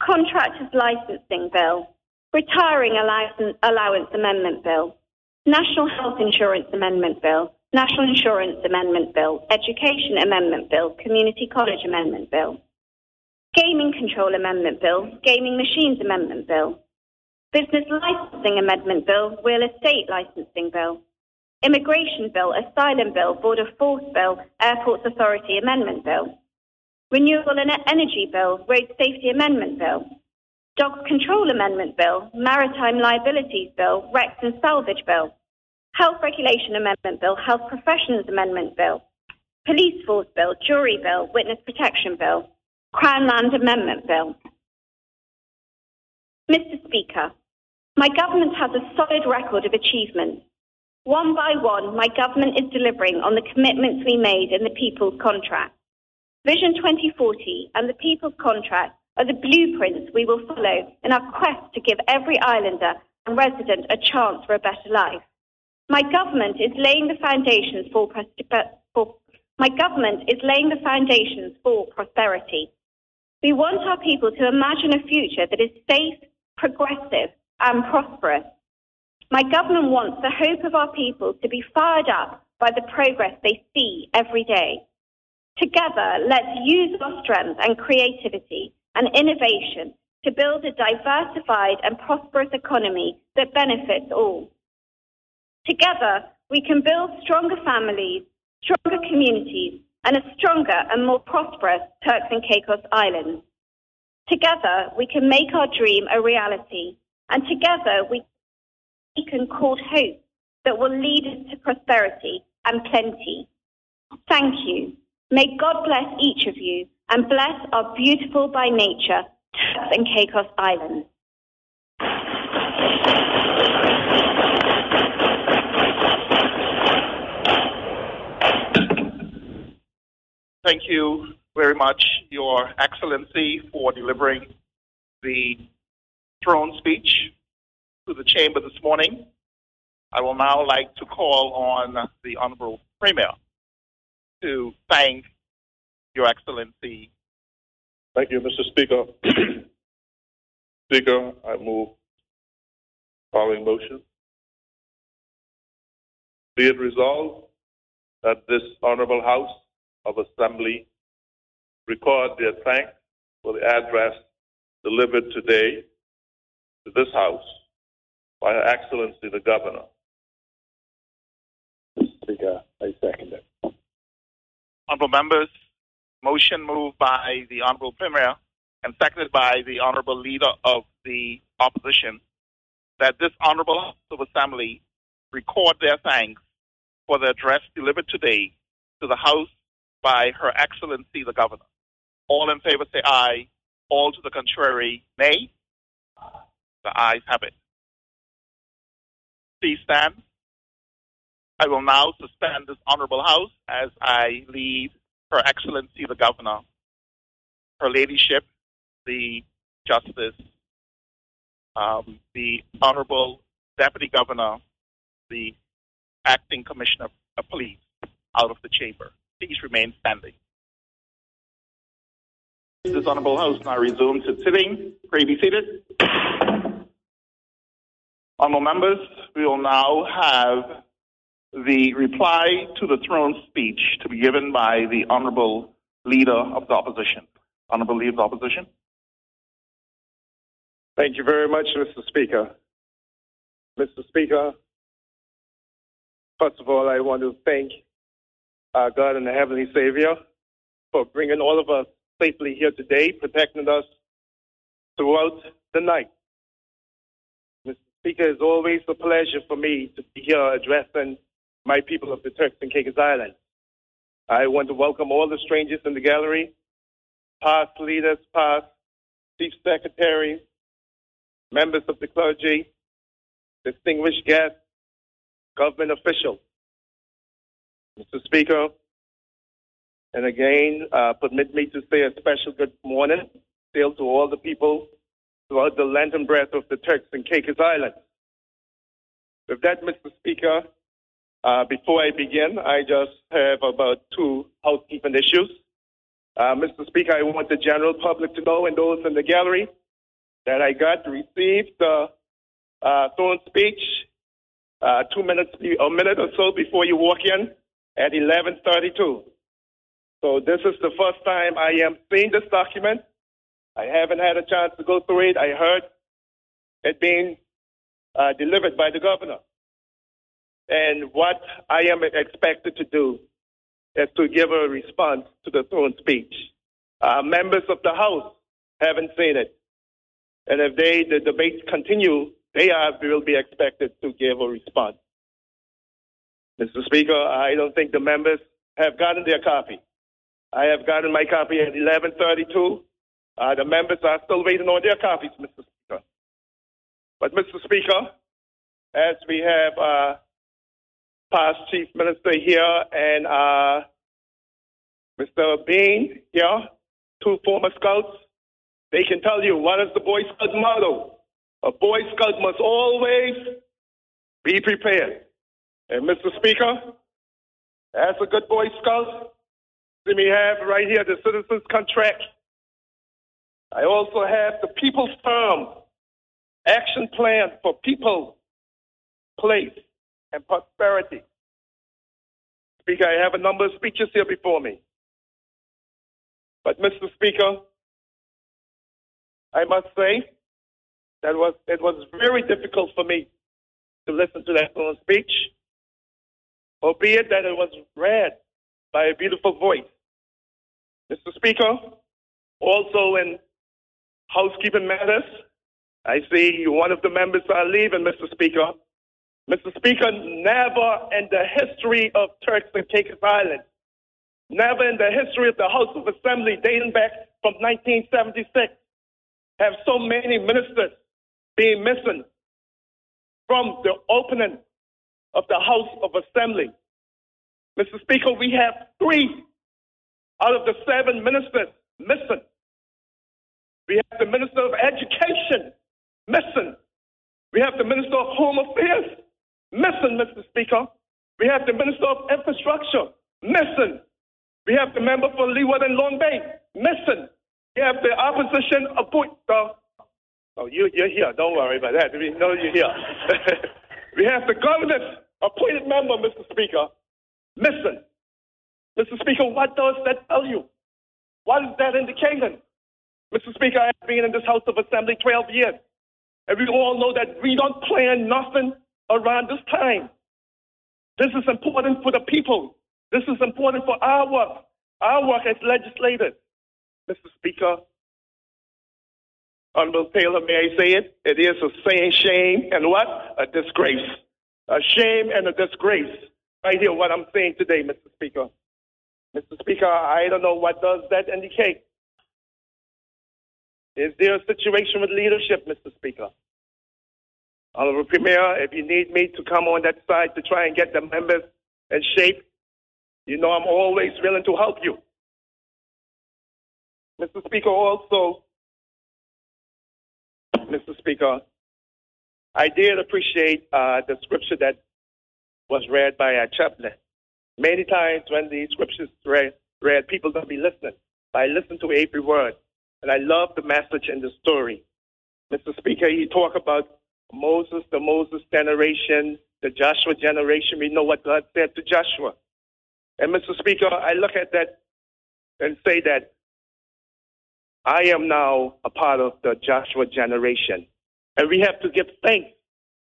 Contractors Licensing Bill, Retiring Allowance Amendment Bill, National Health Insurance Amendment Bill, National Insurance Amendment Bill, Education Amendment Bill, Community College Amendment Bill, Gaming Control Amendment Bill, Gaming Machines Amendment Bill, Business Licensing Amendment Bill, Real Estate Licensing Bill, Immigration Bill, Asylum Bill, Border Force Bill, Airports Authority Amendment Bill, Renewable Energy Bill, Road Safety Amendment Bill, Dogs Control Amendment Bill, Maritime Liabilities Bill, Wrecks and Salvage Bill, Health Regulation Amendment Bill, Health Professions Amendment Bill, Police Force Bill, Jury Bill, Witness Protection Bill, Crown Land Amendment Bill. Mr. Speaker, my government has a solid record of achievement. One by one, my government is delivering on the commitments we made in the People's Contract. Vision 2040 and the People's Contract are the blueprints we will follow in our quest to give every islander and resident a chance for a better life. My government is laying the foundations for, for my government is laying the foundations for prosperity. We want our people to imagine a future that is safe, progressive, and prosperous. My government wants the hope of our people to be fired up by the progress they see every day. Together, let's use our strength and creativity and innovation to build a diversified and prosperous economy that benefits all. Together, we can build stronger families, stronger communities, and a stronger and more prosperous Turks and Caicos Islands. Together, we can make our dream a reality, and together we can call hope that will lead us to prosperity and plenty. Thank you. May God bless each of you and bless our beautiful by nature Turks and Caicos Islands. Thank you very much, Your Excellency, for delivering the throne speech to the chamber this morning. I will now like to call on the Honorable Premier to thank Your Excellency. Thank you, Mr. Speaker. Speaker, I move following motion. Be it resolved that this Honorable House of Assembly record their thanks for the address delivered today to this House by Her Excellency the Governor. Mr. Speaker, I second it. Honorable members, motion moved by the Honorable Premier and seconded by the Honorable Leader of the Opposition that this Honorable House of Assembly record their thanks for the address delivered today to the House by Her Excellency the Governor. All in favor say aye. All to the contrary, nay. The ayes have it. Please stand. I will now suspend this Honorable House as I leave Her Excellency the Governor, Her Ladyship, the Justice, um, the Honorable Deputy Governor, the Acting Commissioner of Police, out of the chamber. Please remain standing. This Honorable House now resumes its sitting. Pray be seated. Honorable members, we will now have the reply to the throne speech to be given by the Honorable Leader of the Opposition. Honorable Leader of the Opposition. Thank you very much, Mr. Speaker. Mr. Speaker, first of all, I want to thank our God and the Heavenly Savior for bringing all of us safely here today, protecting us throughout the night. Mr. Speaker, it's always a pleasure for me to be here addressing my people of the Turks and Caicos Islands. I want to welcome all the strangers in the gallery, past leaders, past chief secretaries, members of the clergy, distinguished guests, government officials. Mr. Speaker, and again, uh, permit me to say a special good morning still to all the people throughout the length and breadth of the Turks and Caicos Islands. With that, Mr. Speaker, uh, before I begin, I just have about two housekeeping issues. Uh, Mr. Speaker, I want the general public to know and those in the gallery that I got to receive the uh, throne speech uh, two minutes, a minute or so before you walk in at 11:32. So this is the first time I am seeing this document. I haven't had a chance to go through it. I heard it being uh, delivered by the governor. And what I am expected to do is to give a response to the throne speech. Uh, members of the House haven't seen it. And if they, the debates continue, they are, will be expected to give a response. Mr. Speaker, I don't think the members have gotten their copy. I have gotten my copy at 11:32. Uh, the members are still waiting on their copies, Mr. Speaker. But, Mr. Speaker, as we have uh, past Chief Minister here and uh, Mr. Bean here, two former scouts, they can tell you what is the Boy Scout motto. A Boy Scout must always be prepared. And, Mr. Speaker, as a good Boy Scout, let me have right here the citizens contract. I also have the people's term action plan for people, place, and prosperity. Speaker, I have a number of speeches here before me. But Mr. Speaker, I must say that was it was very difficult for me to listen to that long speech, albeit that it was read by a beautiful voice. Mr. Speaker, also in housekeeping matters, I see one of the members are leaving, Mr. Speaker. Mr. Speaker, never in the history of Turks and Caicos Islands, never in the history of the House of Assembly dating back from 1976, have so many ministers been missing from the opening of the House of Assembly. Mr. Speaker, we have three out of the seven ministers missing. We have the Minister of Education missing. We have the Minister of Home Affairs missing, Mr. Speaker. We have the Minister of Infrastructure missing. We have the member for Leeward and Long Bay missing. We have the opposition appoint. Uh, oh, you, you're here. Don't worry about that. We know you're here. we have the governor's appointed member, Mr. Speaker, missing. Mr. Speaker, what does that tell you? What is that indicating? Mr. Speaker, I have been in this House of Assembly 12 years, and we all know that we don't plan nothing around this time. This is important for the people. This is important for our work, our work as legislators. Mr. Speaker, Honorable Taylor, may I say it? It is a saying shame and what? A disgrace. A shame and a disgrace. Right here, what I'm saying today, Mr. Speaker. Mr. Speaker, I don't know what does that indicate. Is there a situation with leadership, Mr. Speaker? Honorable Premier, if you need me to come on that side to try and get the members in shape, you know I'm always willing to help you. Mr. Speaker, also, Mr. Speaker, I did appreciate uh, the scripture that was read by our chaplain. Many times when the scriptures read, read people don't be listening. I listen to every word, and I love the message in the story. Mr. Speaker, he talked about Moses, the Moses generation, the Joshua generation. We know what God said to Joshua. And Mr. Speaker, I look at that and say that I am now a part of the Joshua generation. And we have to give thanks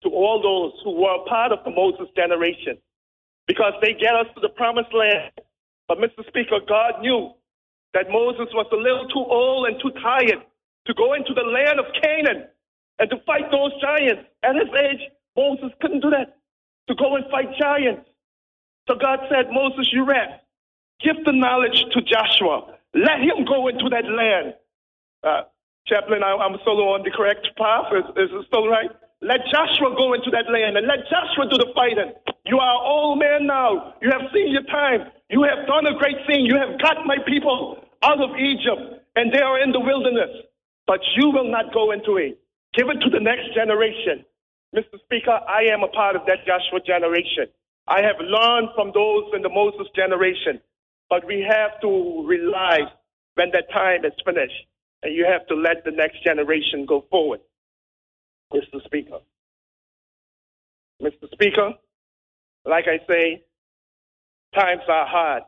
to all those who were a part of the Moses generation because they get us to the promised land. But Mr. Speaker, God knew that Moses was a little too old and too tired to go into the land of Canaan and to fight those giants. At his age, Moses couldn't do that, to go and fight giants. So God said, Moses, you rest. Give the knowledge to Joshua. Let him go into that land. Uh, Chaplain, I, am solo on the correct path. Is, is it still right? Let Joshua go into that land and let Joshua do the fighting. You are old man now. You have seen your time. You have done a great thing. You have got my people out of Egypt and they are in the wilderness. But you will not go into it. Give it to the next generation. Mr. Speaker, I am a part of that Joshua generation. I have learned from those in the Moses generation. But we have to realize when that time is finished and you have to let the next generation go forward. Mr. Speaker. Mr. Speaker, like I say, times are hard,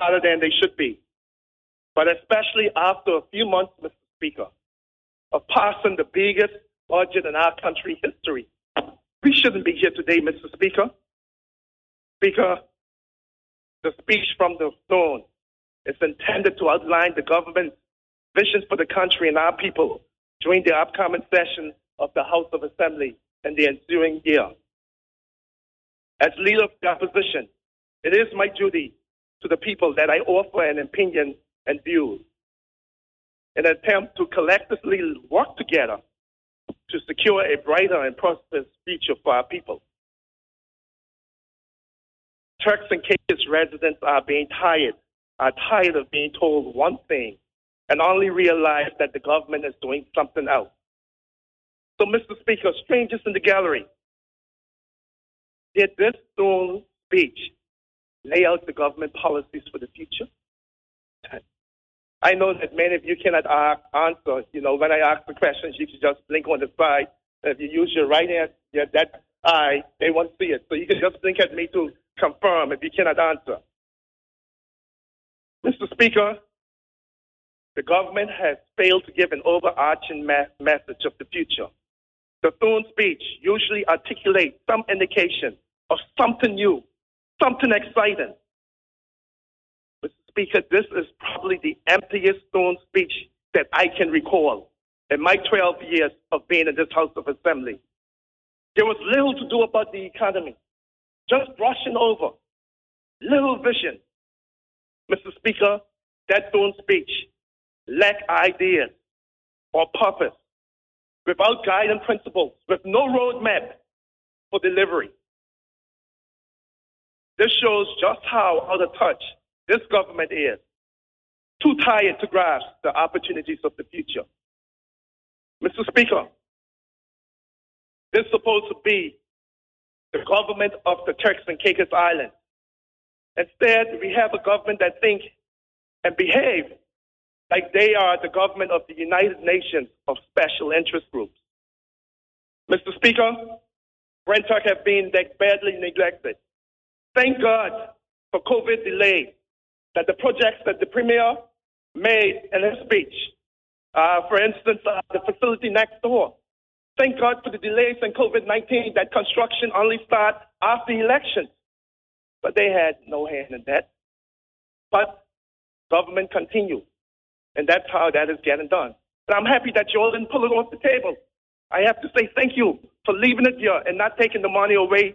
harder than they should be. But especially after a few months, Mr. Speaker, of passing the biggest budget in our country history. We shouldn't be here today, Mr. Speaker. Speaker, the speech from the throne is intended to outline the government's vision for the country and our people during the upcoming session of the House of Assembly in the ensuing year. As leader of the opposition, it is my duty to the people that I offer an opinion and views an attempt to collectively work together to secure a brighter and prosperous future for our people. Turks and Caicos residents are being tired, are tired of being told one thing and only realize that the government is doing something else. So, Mr. Speaker, strangers in the gallery, did this Thune speech lay out the government policies for the future? I know that many of you cannot answer. You know, when I ask the questions, you can just blink on the side. If you use your right hand, yeah, that eye, they won't see it. So you can just blink at me to confirm if you cannot answer. Mr. Speaker, the government has failed to give an overarching message of the future. The Thune speech usually articulates some indication of something new, something exciting. Speaker, this is probably the emptiest Thune speech that I can recall in my 12 years of being in this House of Assembly. There was little to do about the economy, just brushing over, little vision. Mr. Speaker, that Thune speech lack ideas or purpose, without guiding principles, with no roadmap for delivery. This shows just how out of touch this government is, too tired to grasp the opportunities of the future. Mr. Speaker, this is supposed to be the government of the Turks and Caicos Islands. Instead, we have a government that thinks and behaves like they are the government of the United Nations of special interest groups. Mr. Speaker, Brent have been badly neglected. Thank God for COVID delays that the projects that the Premier made in his speech, uh, for instance, uh, the facility next door. Thank God for the delays in COVID-19 that construction only started after the elections. But they had no hand in that. But government continued. And that's how that is getting done. And I'm happy that you all didn't pull it off the table. I have to say thank you for leaving it here and not taking the money away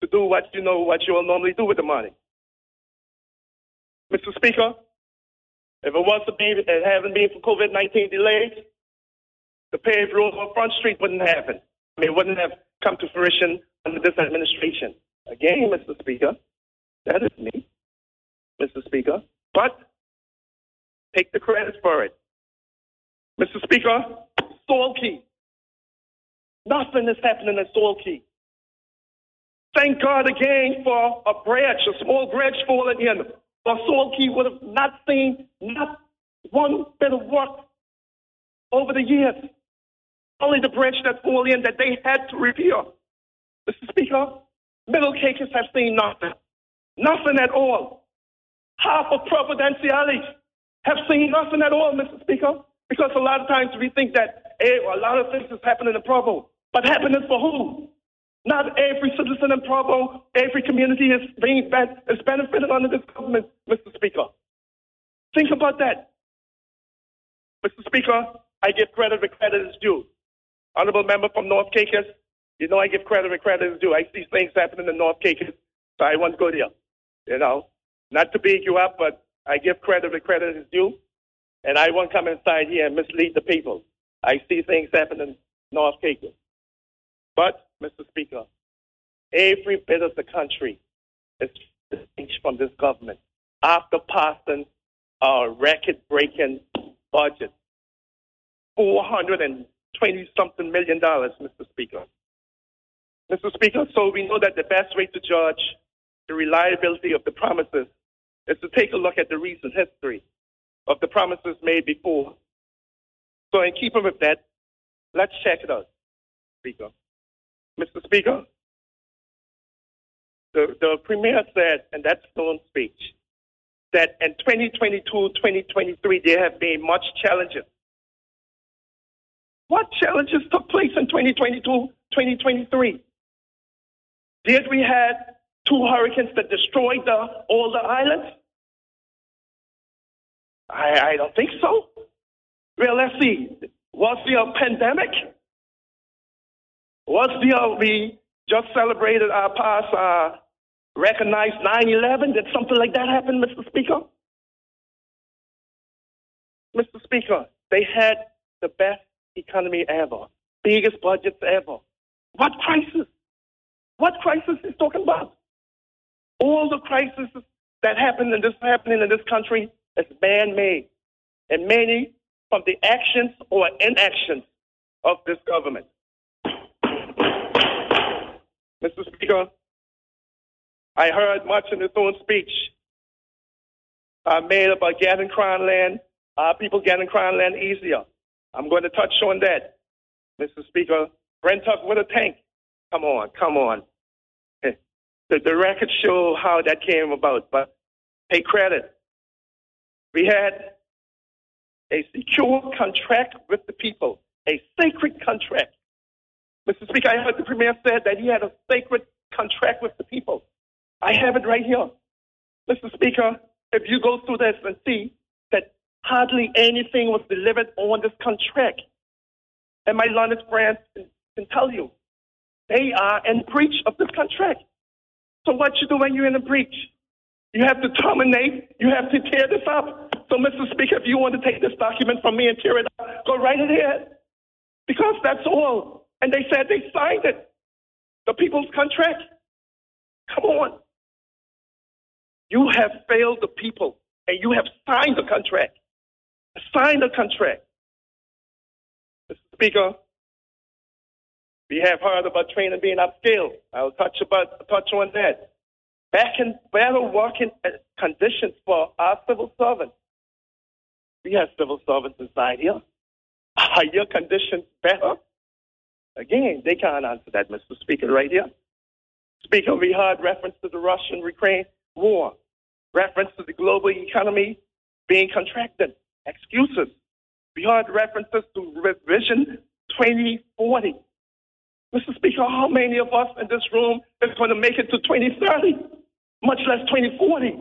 to do what you know what you will normally do with the money. Mr. Speaker, if it was to be, it hadn't been for COVID-19 delays, the paved road on Front Street wouldn't happen. I mean, it wouldn't have come to fruition under this administration. Again, Mr. Speaker, that is me, Mr. Speaker. But take the credit for it. Mr. Speaker, Salt Cay. Nothing is happening at Salt Cay. Thank God again for a branch, a small branch falling in. Or Key would have not seen not one bit of work over the years. Only the branch that fell in that they had to repair. Mr. Speaker, Middle Caicos have seen nothing. Nothing at all. Half of Providenciales have seen nothing at all, Mr. Speaker. Because a lot of times we think that hey, a lot of things is happening in Provo. But happening for who? Not every citizen in Provo, every community is being is benefited under this government, Mr. Speaker. Think about that. Mr. Speaker, I give credit where credit is due. Honorable member from North Caicos, you know I give credit where credit is due. I see things happening in North Caicos, so I want to go there. You know, not to beat you up, but I give credit where credit is due, and I won't come inside here and mislead the people. I see things happening in North Caicos. But, Mr. Speaker, every bit of the country is distinct from this government after passing a record breaking budget. 420 something million dollars, Mr. Speaker. Mr. Speaker, so we know that the best way to judge the reliability of the promises is to take a look at the recent history of the promises made before. So, in keeping with that, let's check it out, Speaker. Mr. Speaker, the, the Premier said in that Throne speech that in 2022, 2023, there have been much challenges. What challenges took place in 2022, 2023? Did we have two hurricanes that destroyed the, all the islands? I, I don't think so. Well, let's see. Was there a pandemic? Was there, we just celebrated our past, uh, recognized 9 11? Did something like that happen, Mr. Speaker? Mr. Speaker, they had the best economy ever, biggest budgets ever. What crisis? What crisis is talking about? All the crises that happened and this happening in this country is man-made, and many from the actions or inactions of this government. Mr. Speaker, I heard much in his own speech uh, made about getting crown land, uh, people getting crown land easier. I'm going to touch on that, Mr. Speaker. Brent Tuck with a tank. Come on, come on. The, the records show how that came about, but pay credit. We had a secure contract with the people, a sacred contract. Mr. Speaker, I heard the Premier said that he had a sacred contract with the people. I have it right here. Mr. Speaker, if you go through this and see that hardly anything was delivered on this contract, and my London friends can tell you, they are in breach of this contract. So what you do when you're in a breach? You have to terminate. You have to tear this up. So, Mr. Speaker, if you want to take this document from me and tear it up, go right ahead. Because that's all. And they said they signed it. The people's contract. Come on. You have failed the people, and you have signed the contract. Signed the contract. Mr. Speaker, we have heard about training being upscaled. I'll touch about touch on that. Back in better working uh, conditions for our civil servants. We have civil servants inside here. Are your conditions better? Again, they can't answer that, Mr. Speaker, right here. Speaker, we heard reference to the Russian-Ukraine war, reference to the global economy being contracted, excuses. We heard references to Vision 2040. Mr. Speaker, how many of us in this room is going to make it to 2030, much less 2040?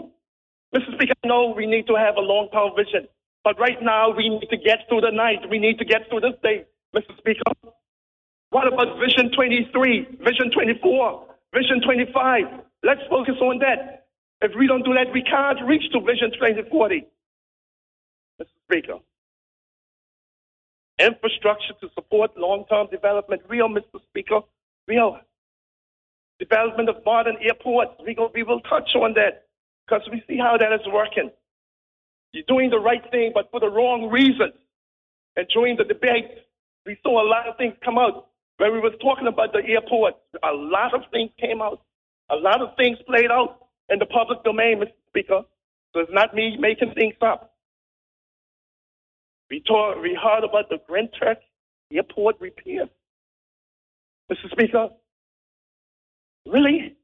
Mr. Speaker, I know we need to have a long-term vision, but right now we need to get through the night. We need to get through this day, Mr. Speaker. What about Vision 23, Vision 24, Vision 25? Let's focus on that. If we don't do that, we can't reach to Vision 2040. Mr. Speaker, infrastructure to support long-term development, real, Mr. Speaker, real. Development of modern airports, we, go, we will touch on that because we see how that is working. You're doing the right thing, but for the wrong reasons. And during the debate, we saw a lot of things come out. When we was talking about the airport, a lot of things came out A lot of things played out in the public domain, Mr. Speaker. So it's not me making things up. We, talk, we heard about the Grand Turk airport repair. Mr. Speaker, really?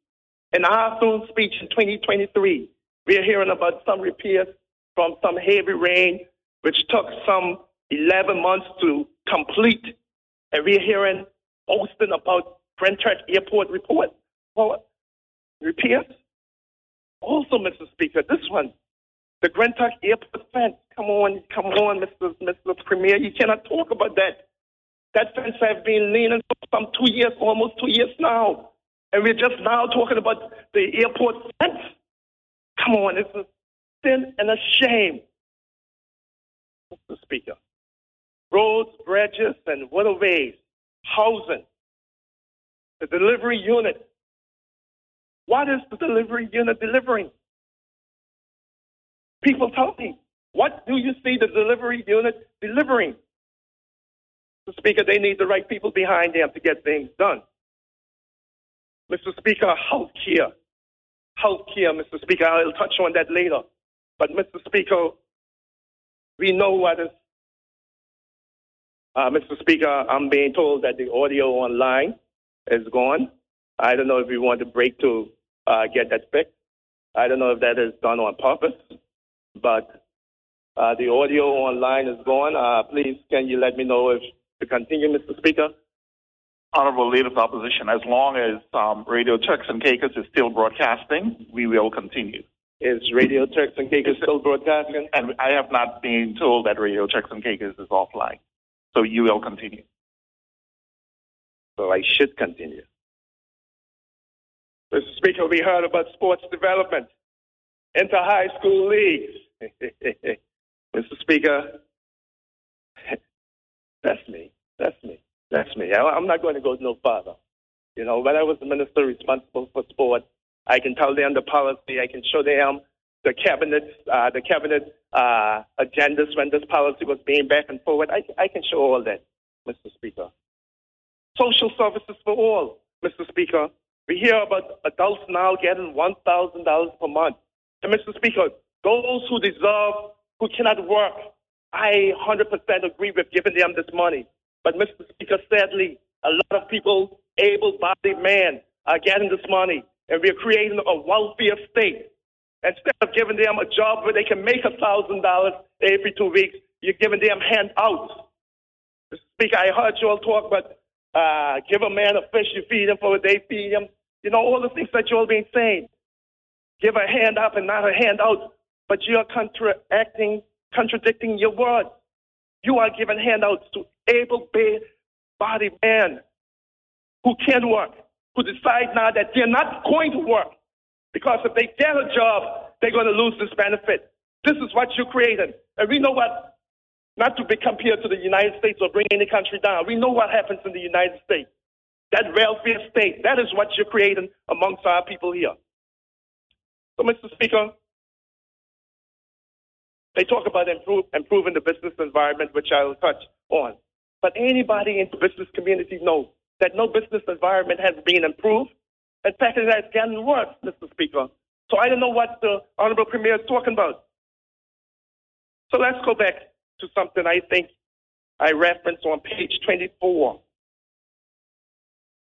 In our afternoon speech in 2023, we're hearing about some repairs from some heavy rain, which took some 11 months to complete. And we're hearing boasting about Grand Airport report. Well, repairs? Also, Mr. Speaker, this one, the Grand Airport fence. Come on, come on, Mr. Mr. Premier, you cannot talk about that. That fence has been leaning for some two years, almost two years now. And we're just now talking about the airport fence. Come on, it's a sin and a shame. Mr. Speaker, roads, bridges, and waterways, housing, the delivery unit. What is the delivery unit delivering? People tell me, what do you see the delivery unit delivering? Mr. Speaker, they need the right people behind them to get things done. Mr. Speaker, health care. Health care, Mr. Speaker, I'll touch on that later. But, Mr. Speaker, we know what is. Uh, Mr. Speaker, I'm being told that the audio online is gone. I don't know if we want to break to uh, get that fixed. I don't know if that is done on purpose, but uh, the audio online is gone. Uh, please, can you let me know if to continue, Mr. Speaker? Honorable Leader of the Opposition, as long as um, Radio Turks and Caicos is still broadcasting, we will continue. Is Radio Turks and Caicos still broadcasting? And I have not been told that Radio Turks and Caicos is offline. So you will continue. So I should continue. Mr. Speaker, we heard about sports development, inter high school leagues. Mr. Speaker, that's me. That's me. That's me. I'm not going to go no further. You know, when I was the minister responsible for sports, I can tell them the policy. I can show them the cabinet, uh, the cabinet uh, agendas when this policy was being back and forward. I, I can show all that, Mr. Speaker. Social services for all, Mr. Speaker. We hear about adults now getting $1,000 per month. And Mr. Speaker, those who deserve, who cannot work, I 100% agree with giving them this money. But Mr. Speaker, sadly, a lot of people, able-bodied men, are getting this money, and we're creating a wealthier state. Instead of giving them a job where they can make a thousand dollars every two weeks, you're giving them handouts. Speaker, I heard you all talk about uh, give a man a fish, you feed him for a day, feed him. You know, all the things that you all been saying. Give a hand up and not a handout, but you're contracting, contradicting your words. You are giving handouts to able-bodied men who can work, who decide now that they're not going to work because if they get a job, they're going to lose this benefit. This is what you created. And we know what, not to be compared to the United States or bring any country down, we know what happens in the United States. That welfare state, that is what you're creating amongst our people here. So, Mr. Speaker, they talk about improve, improving the business environment, which I will touch on. But anybody in the business community knows that no business environment has been improved. In fact, it has worse, Mr. Speaker. So I don't know what the Honorable Premier is talking about. So let's go back to something I think I referenced on page 24.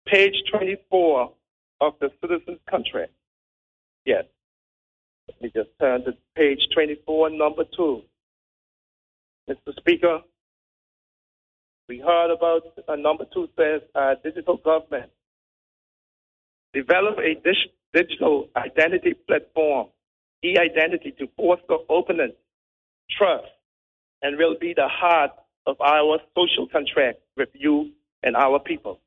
Page 24 of the Citizens Contract. Yes. Let me just turn to page 24, number two. Mr. Speaker, we heard about uh, number two says uh, digital government. Develop a digital identity platform, e-identity to foster openness, trust, and will be the heart of our social contract with you and our people.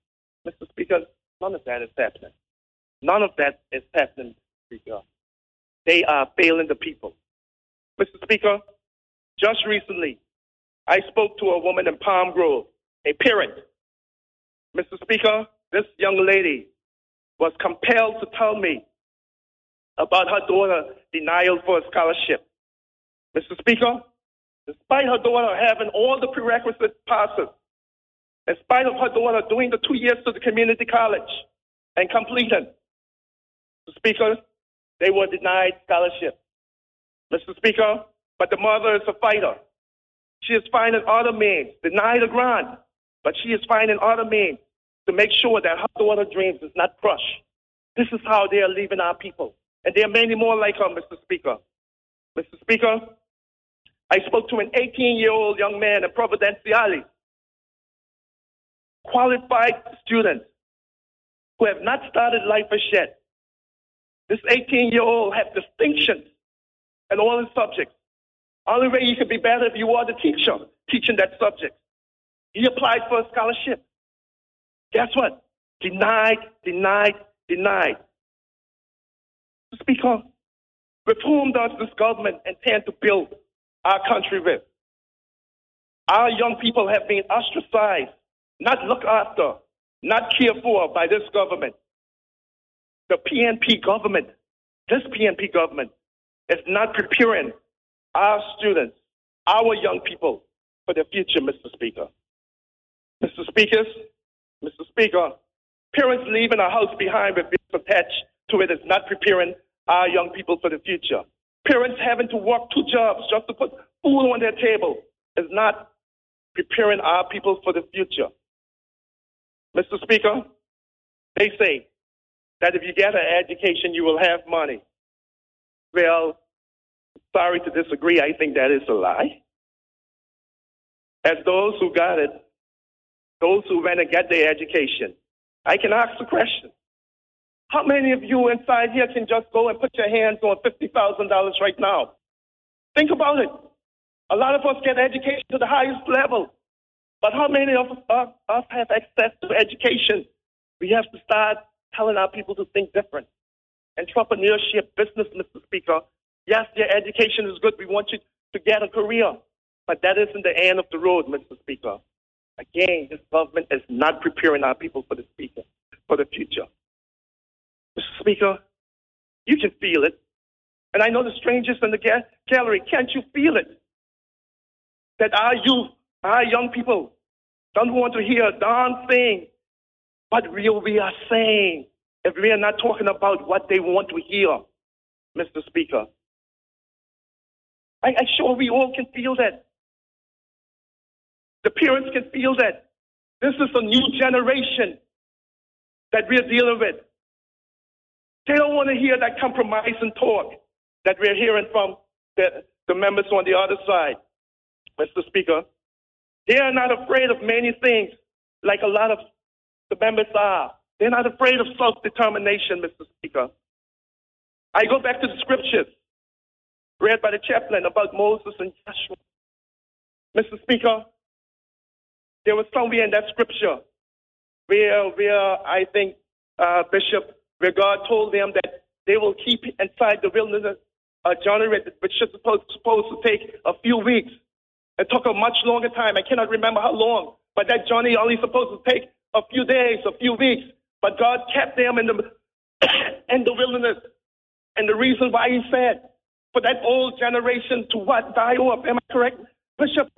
Mr. Speaker, none of that is happening. None of that is happening. Speaker. They are failing the people. Mr. Speaker, just recently, I spoke to a woman in Palm Grove, a parent. Mr. Speaker, this young lady was compelled to tell me about her daughter denial for a scholarship. Mr. Speaker, despite her daughter having all the prerequisite passes, in spite of her daughter doing the two years to the community college and completing, Mr. Speaker, they were denied scholarship. Mr. Speaker, but the mother is a fighter. She is finding other means, denied a grant, but she is finding other means to make sure that her daughter dreams is not crushed. This is how they are leaving our people. And there are many more like her, Mr. Speaker. Mr. Speaker, I spoke to an 18 year old young man in Providenciales, qualified student who have not started life as yet. This 18 year old has distinctions in all his subjects. Only way you could be better if you are the teacher teaching that subject. He applied for a scholarship. Guess what? Denied, denied, denied. Speaker, with whom does this government intend to build our country with? Our young people have been ostracized, not looked after, not cared for by this government. The PNP government, this PNP government, is not preparing our students, our young people for the future, Mr. Speaker. Mr. Speakers, Mr. Speaker, parents leaving a house behind with bills attached to it is not preparing our young people for the future. Parents having to work two jobs just to put food on their table is not preparing our people for the future. Mr. Speaker, they say that if you get an education, you will have money. Well, sorry to disagree. I think that is a lie. As those who got it, those who went and get their education, I can ask the question. How many of you inside here can just go and put your hands on $50,000 right now? Think about it. A lot of us get education to the highest level. But how many of us, us have access to education? We have to start telling our people to think different. Entrepreneurship, business, Mr. Speaker. Yes, your education is good. We want you to get a career. But that isn't the end of the road, Mr. Speaker. Again, this government is not preparing our people for the speaker, for the future. Mr. Speaker, you can feel it. And I know the strangers in the ga- gallery, can't you feel it? That our youth, our young people don't want to hear a darn thing, but we, we are saying if we are not talking about what they want to hear, Mr. Speaker. I, I'm sure we all can feel that. The parents can feel that. This is a new generation that we're dealing with. They don't want to hear that compromising talk that we're hearing from the, the members on the other side, Mr. Speaker. They are not afraid of many things like a lot of the members are. They're not afraid of self determination, Mr. Speaker. I go back to the scriptures read by the chaplain about Moses and Joshua. Mr. Speaker, there was somewhere in that scripture where, where I think, uh, Bishop, where God told them that they will keep inside the wilderness a journey which is supposed, supposed to take a few weeks. It took a much longer time. I cannot remember how long, but that journey only supposed to take a few days, a few weeks. But God kept them in the in the wilderness. And the reason why He said, for that old generation to what? Die off. Am I correct, Bishop?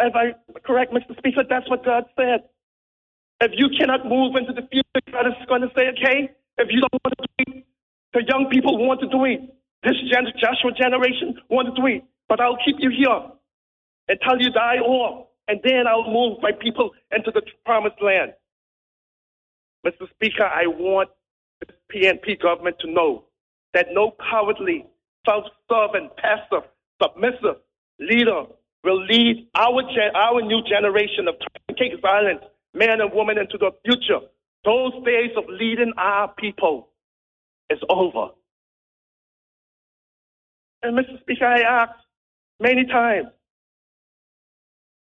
Am I correct, Mr. Speaker? That's what God said. If you cannot move into the future, God is going to say, okay, if you don't want to do the young people want to do. This gen- Joshua generation want to do. But I'll keep you here until you die off. And then I'll move my people into the promised land. Mr. Speaker, I want the PNP government to know that no cowardly, self-serving, passive, submissive leader will lead our, gen- our new generation of Caicos Islanders, men and women, into the future. Those days of leading our people is over. And Mr. Speaker, I asked many times,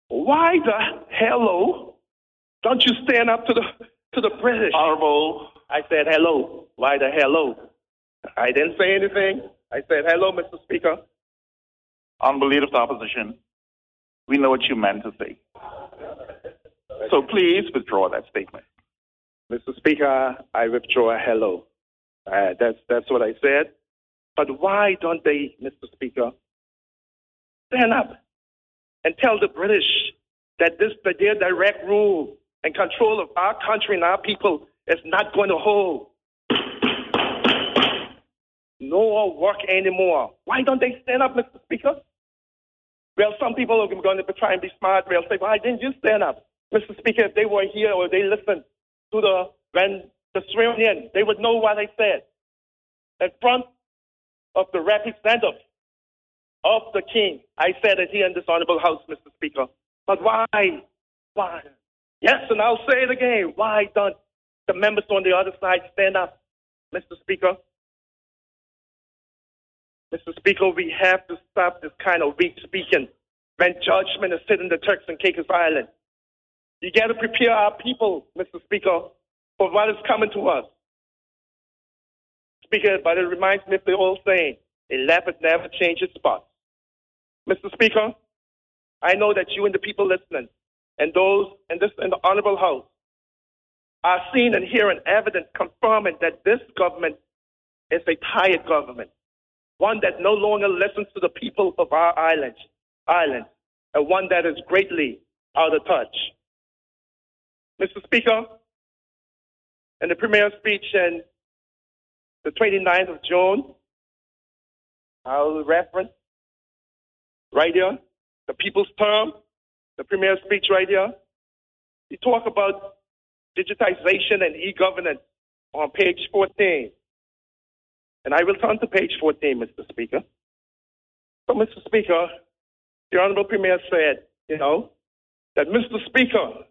why the hello don't you stand up to the to the British? Honorable, I said hello. Why the hello? I didn't say anything. I said hello, Mr. Speaker. Honorable Leader of the Opposition, we know what you meant to say. So please withdraw that statement. Mr. Speaker, I withdraw hello. Uh, that's that's what I said. But why don't they, Mr. Speaker, stand up and tell the British that this their direct rule and control of our country and our people is not going to hold. no work anymore. Why don't they stand up, Mr. Speaker? Well, some people are going to try and be smart. They'll say, why didn't you stand up? Mr. Speaker, if they were here or they listened to the, when the swearing in, they would know what I said. In front of the representative of the king, I said it here in this honorable house, Mr. Speaker. But why? Why? Yes, and I'll say it again. Why don't the members on the other side stand up, Mr. Speaker? Mr. Speaker, we have to stop this kind of weak speaking when judgment is sitting the Turks and Caicos Island. You got to prepare our people, Mr. Speaker, for what is coming to us. Speaker, but it reminds me of the old saying, a leopard never changes spots. Mr. Speaker, I know that you and the people listening and those in this in the honorable house are seeing and hearing evidence confirming that this government is a tired government, one that no longer listens to the people of our island, island, and one that is greatly out of touch. Mr. Speaker, in the premier speech in the 29th of June, I'll reference right here, the people's term, the premier speech right here. He talk about digitization and e-governance on page 14. And I will turn to page 14, Mr. Speaker. So, Mr. Speaker, the Honorable Premier said, you know, that Mr. Speaker,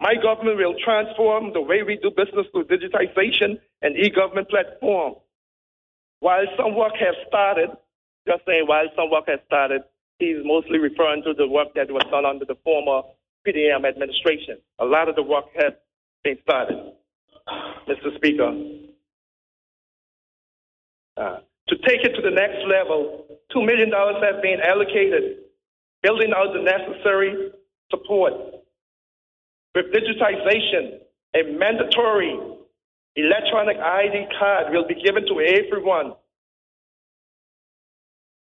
my government will transform the way we do business through digitization and e-government platform. While some work has started, just saying while some work has started, he's mostly referring to the work that was done under the former PDM administration. A lot of the work has been started. Mr. Speaker, uh, to take it to the next level, $2 million has been allocated, building out the necessary support. With digitization, a mandatory electronic ID card will be given to everyone.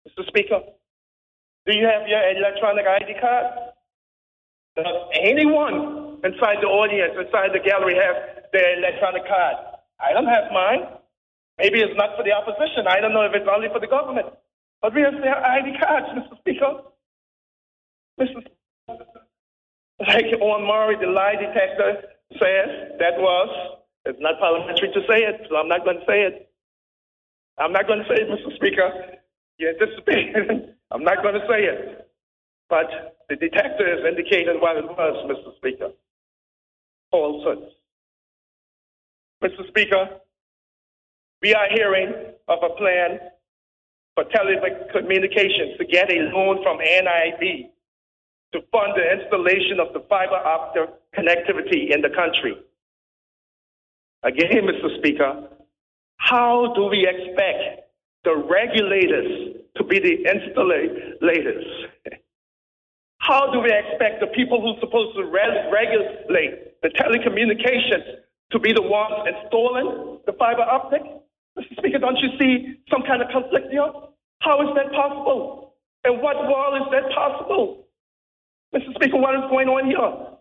Mr. Speaker, do you have your electronic ID card? Does anyone inside the audience, inside the gallery, have their electronic card? I don't have mine. Maybe it's not for the opposition. I don't know if it's only for the government. But we have their ID cards, Mr. Speaker. Mr. Like Owen Murray, the lie detector says, that was, it's not parliamentary to say it, so I'm not going to say it. I'm not going to say it, Mr. Speaker. You anticipate I'm not going to say it. But the detector has indicated what it was, Mr. Speaker. Falsehoods. Mr. Speaker, we are hearing of a plan for telecommunications to get a loan from NIB to fund the installation of the fiber optic connectivity in the country. Again, Mr. Speaker, how do we expect the regulators to be the installators? How do we expect the people who are supposed to re- regulate the telecommunications to be the ones installing the fiber optic? Mr. Speaker, don't you see some kind of conflict here? How is that possible? And what world is that possible? Mr. Speaker, what is going on here?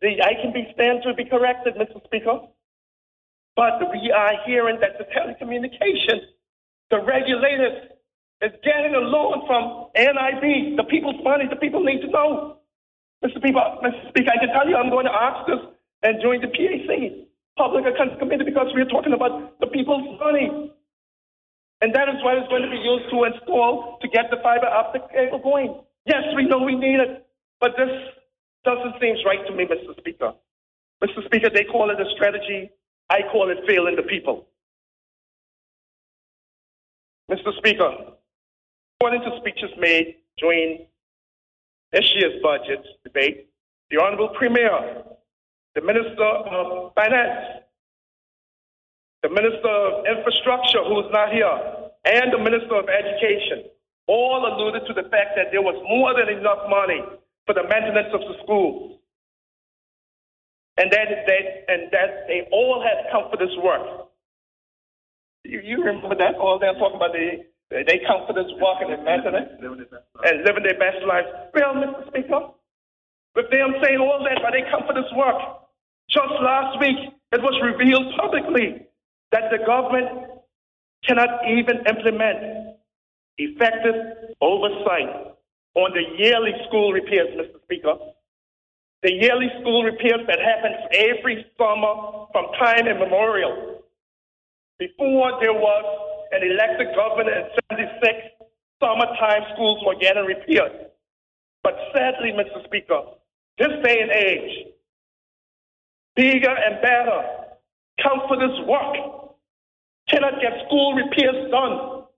The, I can be stand to be corrected, Mr. Speaker. But we are hearing that the telecommunications, the regulators, is getting a loan from NIB, the people's money. The people need to know. Mr. Speaker, Mr. Speaker, I can tell you I'm going to ask this and join the PAC, Public Accounts Committee, because we are talking about the people's money. And that is what is going to be used to install to get the fiber optic cable going. Yes, we know we need it, but this doesn't seem right to me, Mr. Speaker. Mr. Speaker, they call it a strategy. I call it failing the people. Mr. Speaker, according to speeches made during this year's budget debate, the Honorable Premier, the Minister of Finance, the Minister of Infrastructure, who is not here, and the Minister of Education all alluded to the fact that there was more than enough money for the maintenance of the schools. And that, that, and that they all had come for this work. You, you remember that? All they're talking about the, they come for this work and maintenance and living their best life. Well, Mr. Speaker, with them saying all that, but they come for this work. Just last week, it was revealed publicly that the government cannot even implement effective oversight on the yearly school repairs, Mr. Speaker. The yearly school repairs that happens every summer from time immemorial. Before there was an elected governor in 76, summertime schools were getting repaired. But sadly, Mr. Speaker, this day and age, bigger and better, Come for this work, cannot get school repairs done.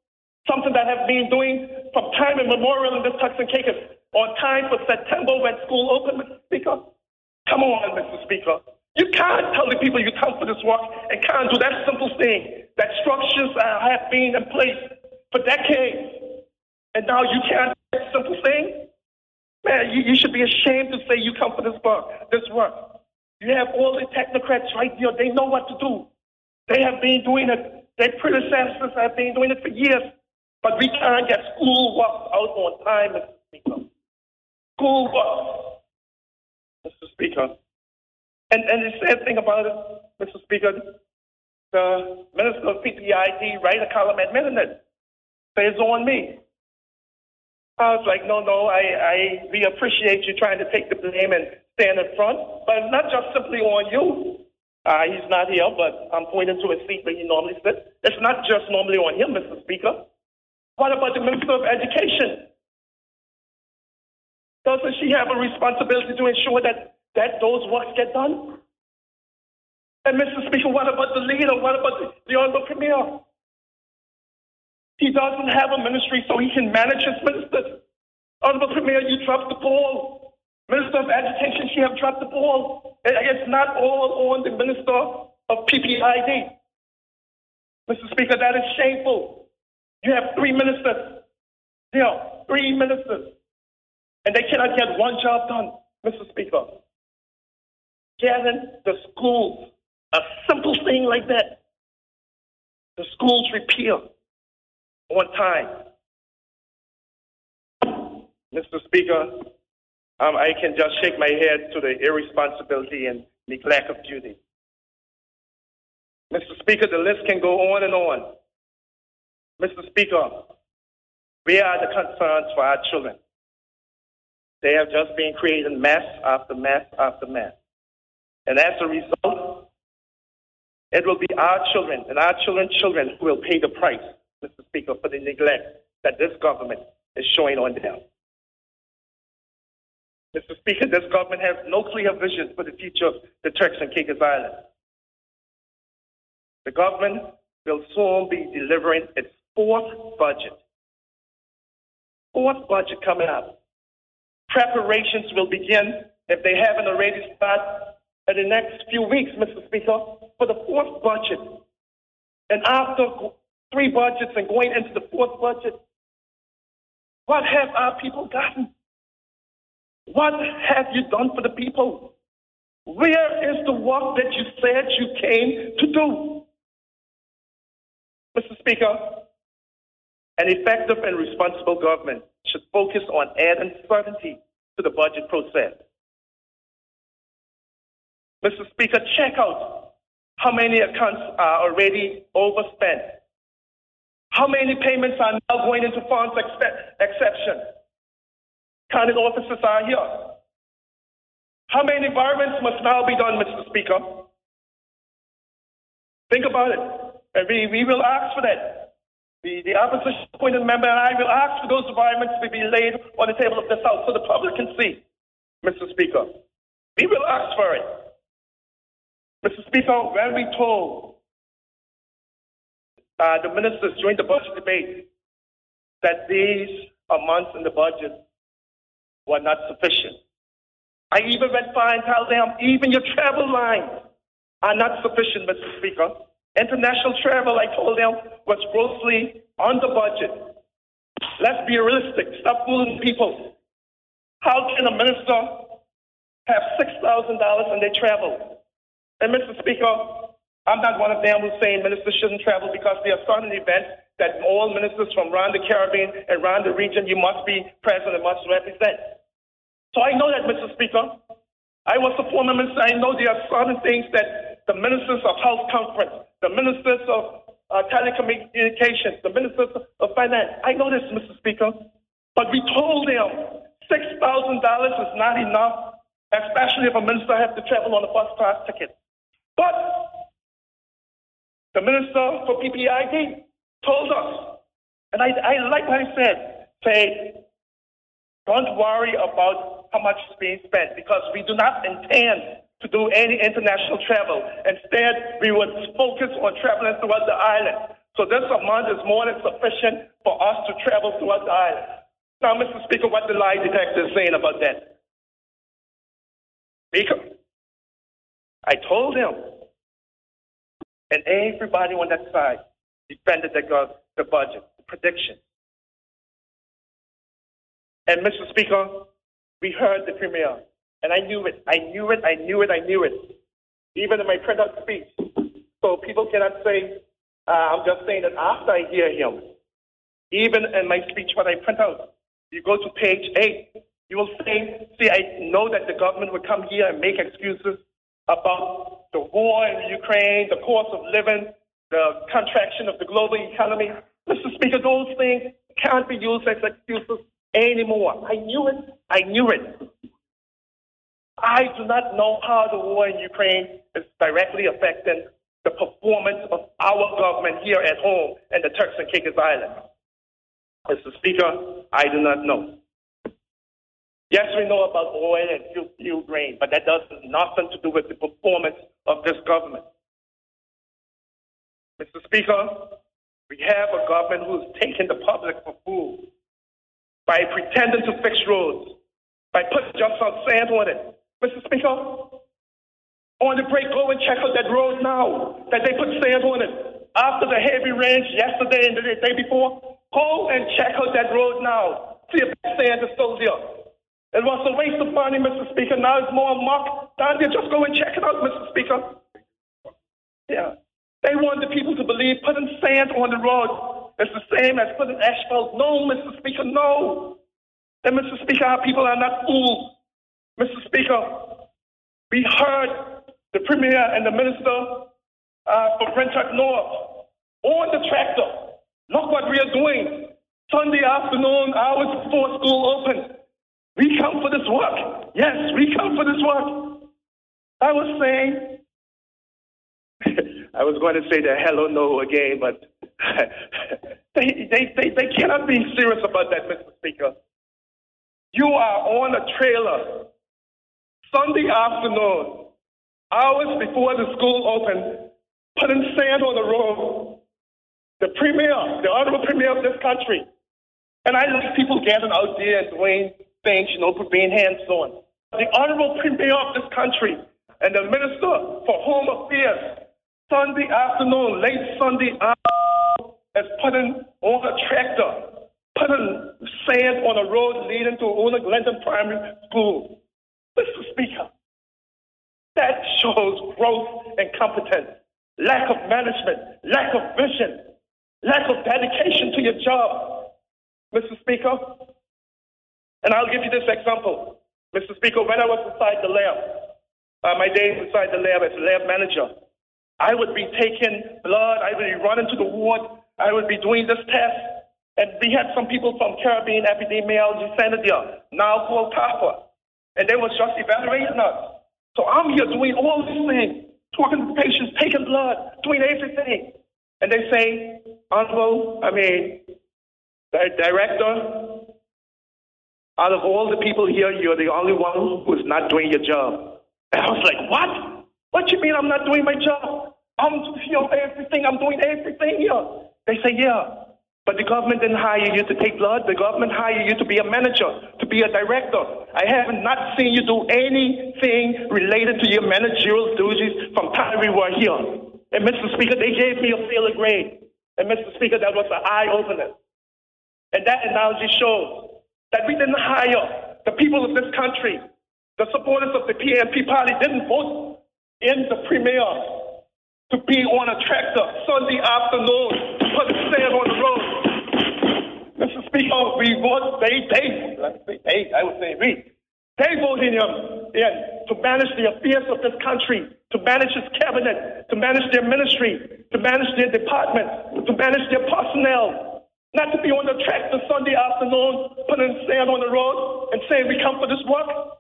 Something that I've been doing from time immemorial in and Caicos on time for September when school opened, Mr. Speaker. Come on, Mr. Speaker. You can't tell the people you come for this work and can't do that simple thing that structures uh, have been in place for decades. And now you can't do that simple thing? Man, you, you should be ashamed to say you come for this work, this work. You have all the technocrats right there. They know what to do. They have been doing it. Their predecessors have been doing it for years. But we can't get school work out on time, Mr. Speaker. School work, Mr. Speaker. And, and the sad thing about it, Mr. Speaker, the Minister of PPID write a column admitting it. Says on me. I was like, no, no, I, I, we appreciate you trying to take the blame and stand in front, but not just simply on you. Uh, he's not here, but I'm pointing to his seat where he normally sits. It's not just normally on him, Mr. Speaker. What about the Minister of Education? Doesn't she have a responsibility to ensure that, that those works get done? And Mr. Speaker, what about the leader? What about the, the Honorable Premier? He doesn't have a ministry so he can manage his ministers. Honorable Premier, you dropped the ball. Minister of Education, she have dropped the ball. It's not all on the Minister of PPID. Mr. Speaker, that is shameful. You have three ministers. You know, three ministers. And they cannot get one job done, Mr. Speaker. Getting the schools, a simple thing like that, the schools repeal on time. Mr. Speaker, um, I can just shake my head to the irresponsibility and neglect of duty. Mr. Speaker, the list can go on and on. Mr. Speaker, we are the concerns for our children. They have just been creating mess after mess after mess. And as a result, it will be our children and our children's children who will pay the price, Mr. Speaker, for the neglect that this government is showing on them. Mr. Speaker, this government has no clear vision for the future of the Turks and Caicos Islands. The government will soon be delivering its fourth budget. Fourth budget coming up. Preparations will begin, if they haven't already started, in the next few weeks, Mr. Speaker, for the fourth budget. And after three budgets and going into the fourth budget, what have our people gotten? What have you done for the people? Where is the work that you said you came to do? Mr. Speaker, an effective and responsible government should focus on adding certainty to the budget process. Mr. Speaker, check out how many accounts are already overspent. How many payments are now going into funds exception? County officers are here. How many virements must now be done, Mr. Speaker? Think about it. And we, we will ask for that. The, the opposition appointed member and I will ask for those virements to be laid on the table of this House so the public can see, Mr. Speaker. We will ask for it. Mr. Speaker, when we told uh, the ministers during the budget debate that these amounts in the budget were not sufficient, I even went far and told them even your travel lines are not sufficient, Mr. Speaker. International travel, I told them, was grossly under budget. Let's be realistic. Stop fooling people. How can a minister have $6,000 and they travel? And Mr. Speaker, I'm not one of them who's saying ministers shouldn't travel because they are certain events that all ministers from around the Caribbean and around the region, you must be present and must represent. So I know that, Mr. Speaker. I was a former minister. I know there are certain things that the ministers of House Conference, the ministers of uh, telecommunications, the ministers of Finance. I know this, Mr. Speaker, but we told them $6,000 is not enough, especially if a minister has to travel on a bus class ticket. But the Minister for PPID told us, and I, I like what he said, say, don't worry about how much is being spent because we do not intend to do any international travel. Instead, we would focus on traveling throughout the island. So this amount is more than sufficient for us to travel throughout the island. Now, Mr. Speaker, what the lie detector is saying about that? Speaker, I told him, and everybody on that side defended the, the budget, the prediction. And Mr. Speaker, we heard the premier and I knew it. I knew it. I knew it. I knew it. Even in my printout speech. So people cannot say, uh, I'm just saying that after I hear him. Even in my speech, when I print out, you go to page eight, you will say, see, I know that the government would come here and make excuses about the war in Ukraine, the cost of living, the contraction of the global economy. Mr. Speaker, those things can't be used as excuses anymore. I knew it. I knew it. I do not know how the war in Ukraine is directly affecting the performance of our government here at home in the Turks and Caicos Islands. Mr. Speaker, I do not know. Yes, we know about oil and fuel, fuel grain, but that does nothing to do with the performance of this government. Mr. Speaker, we have a government who's taking the public for fools by pretending to fix roads, by putting just some sand on it, Mr. Speaker, on the break, go and check out that road now that they put sand on it. After the heavy rains yesterday and the day before, go and check out that road now. See if the sand is still there. It was a waste of money, Mr. Speaker. Now it's more muck. Down there, just go and check it out, Mr. Speaker. Yeah. They want the people to believe putting sand on the road is the same as putting asphalt. No, Mr. Speaker, no. And Mr. Speaker, our people are not fools. Mr. Speaker, we heard the Premier and the Minister uh, for Grand Turk North on the tractor. Look what we are doing. Sunday afternoon, hours before school open. We come for this work. Yes, we come for this work. I was saying, I was going to say the hello no again, but they, they, they, they cannot be serious about that, Mr. Speaker. You are on a trailer Sunday afternoon, hours before the school opened, putting sand on the road. The premier, the honorable premier of this country. And I like people gathering out there and doing things, you know, for being hands on. The honorable premier of this country and the minister for home affairs, Sunday afternoon, late Sunday afternoon, is putting on a tractor, putting sand on a road leading to Ona Glinton Primary School. Mr. Speaker, that shows growth and competence, lack of management, lack of vision, lack of dedication to your job, Mr. Speaker. And I'll give you this example. Mr. Speaker, when I was inside the lab, uh, my days inside the lab as lab manager, I would be taking blood, I would be running to the ward, I would be doing this test. And we had some people from Caribbean Epidemiology Center now called CARPHA. And they was just evaluating us. So I'm here doing all these things, talking to patients, taking blood, doing everything. And they say, Honorable, I mean, director, out of all the people here, you're the only one who's not doing your job. And I was like, what? What you mean I'm not doing my job? I'm here everything. I'm doing everything here. They say, yeah. But the government didn't hire you to take blood. The government hired you to be a manager, to be a director. I have not seen you do anything related to your managerial duties from time we were here. And Mr. Speaker, they gave me a failure grade. And Mr. Speaker, that was an eye opener. And that analogy shows that we didn't hire the people of this country. The supporters of the PNP party didn't vote in the premier to be on a tractor Sunday afternoon put sand on the road. Mr. Speaker, we want, they, they, say they, I would say we, they voted him in to manage the affairs of this country, to manage his cabinet, to manage their ministry, to manage their department, to manage their personnel, not to be on the tractor Sunday afternoon, putting sand on the road and saying we come for this work.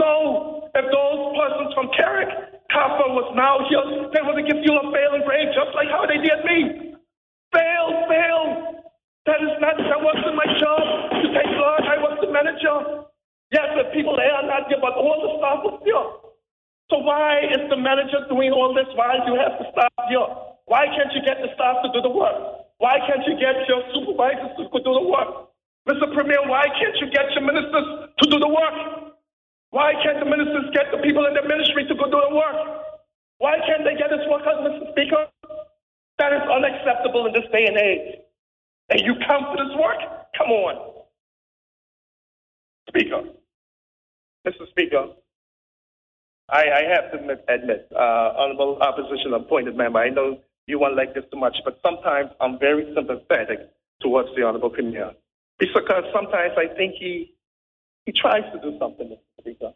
No, if those persons from Carrick, Copper was now here, they would give you a failing grade just like how they did me. Fail, fail. That is not, that wasn't my job to take blood. I was the manager. Yes, the people there are not here, but all the staff was here. So why is the manager doing all this Why do you have the staff here? Why can't you get the staff to do the work? Why can't you get your supervisors to do the work? Mr. Premier, why can't you get your ministers to do the work? Why can't the ministers get the people in the ministry to go do the work? Why can't they get this work out, Mr. Speaker? That is unacceptable in this day and age. And you come for this work? Come on. Speaker, Mr. Speaker, I, I have to admit, admit uh, honorable opposition appointed member, I know you won't like this too much, but sometimes I'm very sympathetic towards the honorable premier. Because sometimes I think he he tries to do something, Mr. Speaker.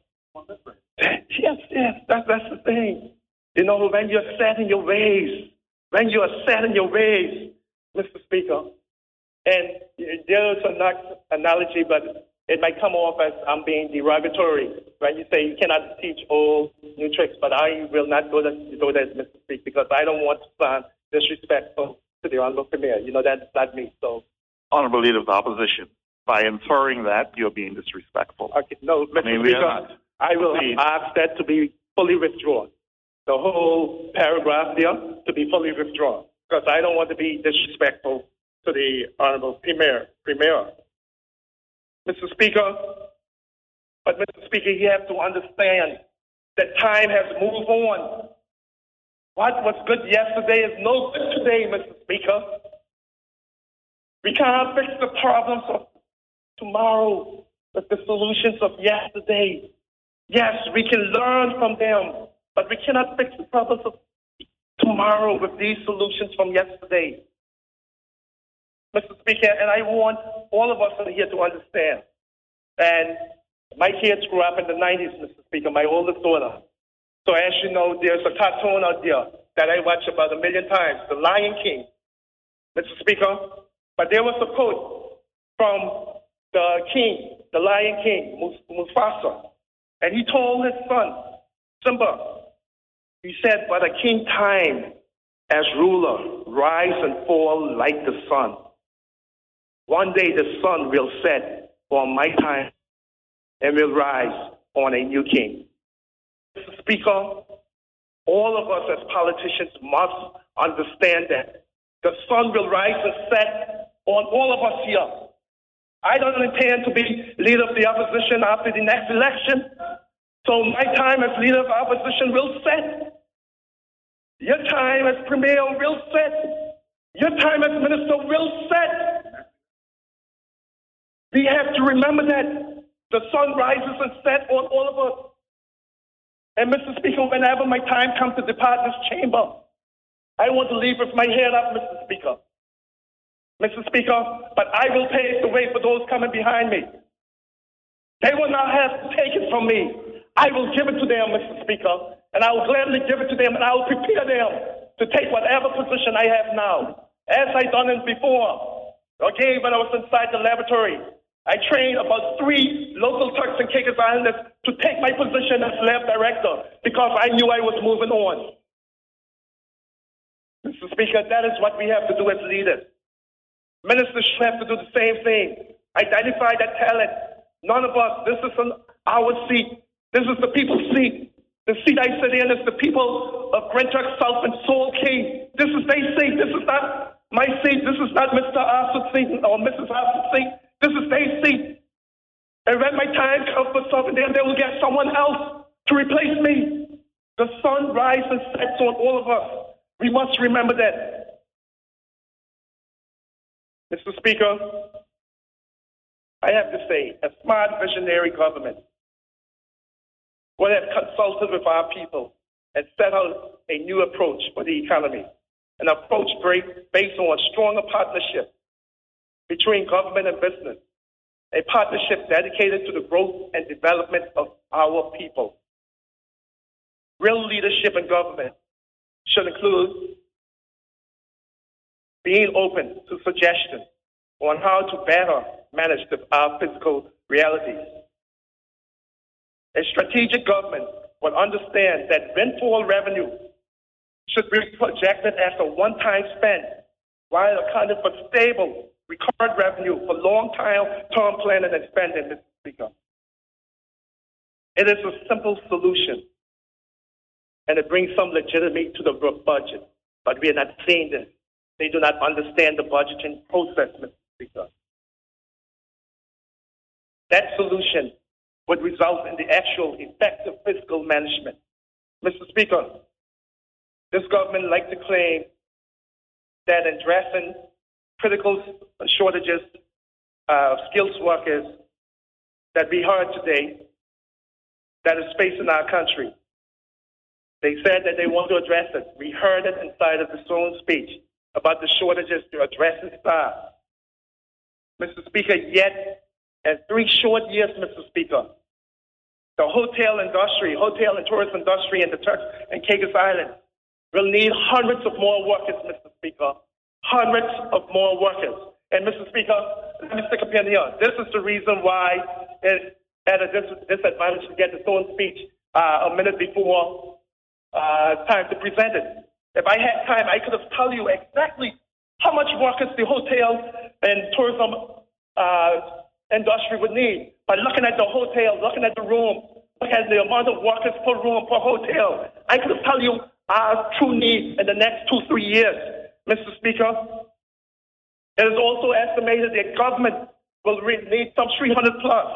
Yes, yes, that's, that's the thing. You know, when you're set in your ways, when you are set in your ways, Mr. Speaker, and there's an analogy, but it might come off as I'm being derogatory when you say you cannot teach old new tricks, but I will not go that, go that Mr. Speaker, because I don't want to sound disrespectful to the Honorable Premier. You know, that's not me. So, Honorable Leader of the Opposition, by inferring that, you're being disrespectful. Okay, no, Mr. Mean, Speaker. I will Please. ask that to be fully withdrawn. The whole paragraph there to be fully withdrawn because I don't want to be disrespectful to the Honorable Premier. Premier. Mr. Speaker, but Mr. Speaker, you have to understand that time has moved on. What was good yesterday is no good today, Mr. Speaker. We cannot fix the problems of tomorrow with the solutions of yesterday. Yes, we can learn from them, but we cannot fix the problems of tomorrow with these solutions from yesterday. Mr. Speaker, and I want all of us here to understand. And my kids grew up in the 90s, Mr. Speaker, my oldest daughter. So as you know, there's a cartoon out there that I watch about a million times, The Lion King, Mr. Speaker. But there was a quote from the king, the Lion King, Mufasa, and he told his son, Simba, he said, but a king time as ruler, rise and fall like the sun. One day the sun will set on my time and will rise on a new king. Mr. Speaker, all of us as politicians must understand that the sun will rise and set on all of us here. I don't intend to be leader of the opposition after the next election. So my time as leader of opposition will set. Your time as premier will set. Your time as minister will set. We have to remember that the sun rises and sets on all of us. And Mr. Speaker, whenever my time comes to depart this chamber, I want to leave with my head up, Mr. Speaker. Mr. Speaker, but I will pave the way for those coming behind me. They will not have to take it from me. I will give it to them, Mr. Speaker, and I will gladly give it to them, and I will prepare them to take whatever position I have now, as I've done it before. Okay, when I was inside the laboratory, I trained about three local Turks and Caicos Islanders to take my position as lab director because I knew I was moving on. Mr. Speaker, that is what we have to do as leaders. Ministers should have to do the same thing. Identify that talent. None of us, this is our seat. This is the people's seat. The seat I sit in is the people of Grand South and Salt Cay. This is their seat. This is not my seat. This is not Mr. Arthur's seat or Mrs. Arthur's seat. This is their seat. And when my time comes for something, then they will get someone else to replace me. The sun rises and sets on all of us. We must remember that. Mr. Speaker, I have to say, a smart visionary government would have consulted with our people and set out a new approach for the economy, an approach based on a stronger partnership between government and business, a partnership dedicated to the growth and development of our people. Real leadership in government should include being open to suggestions on how to better manage the, our physical realities. A strategic government will understand that windfall revenue should be projected as a one-time spend while accounting for stable, recurrent revenue for long-term term planning and spending, Mr. Speaker. It is a simple solution, and it brings some legitimacy to the budget. But we are not seeing this. They do not understand the budgeting process, Mr. Speaker. That solution would result in the actual effective fiscal management. Mr. Speaker, this government like to claim that addressing critical shortages of skilled workers that we heard today that is facing our country. They said that they want to address it. We heard it inside of the own speech about the shortages to address the staff. Mr. Speaker, yet in three short years, Mr. Speaker, the hotel industry, hotel and tourism industry in the Turks and Caicos Islands will need hundreds of more workers, Mr. Speaker. Hundreds of more workers. And Mr. Speaker, let me stick a pin here. This is the reason why it at a dis- disadvantage to get the own speech uh, a minute before uh, time to present it. If I had time, I could have told you exactly how much workers the hotel and tourism uh, industry would need by looking at the hotel, looking at the room, looking at the amount of workers per room per hotel. I could have told you our true need in the next two, three years, Mr. Speaker. It is also estimated that government will need some 300 plus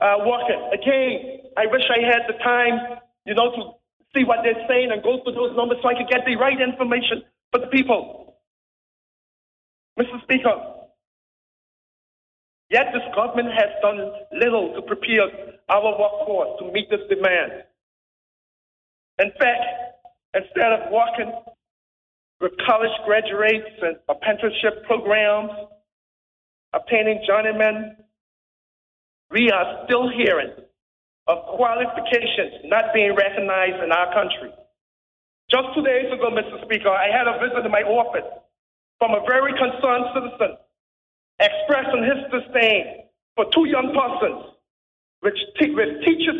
uh, working. Again, I wish I had the time, you know, to see what they're saying and go through those numbers so I could get the right information for the people. Mr. Speaker, yet this government has done little to prepare our workforce to meet this demand. In fact, instead of working with college graduates and apprenticeship programs, obtaining journeymen, we are still hearing of qualifications not being recognized in our country. Just two days ago, Mr. Speaker, I had a visit to my office from a very concerned citizen expressing his disdain for two young persons with, te- with teacher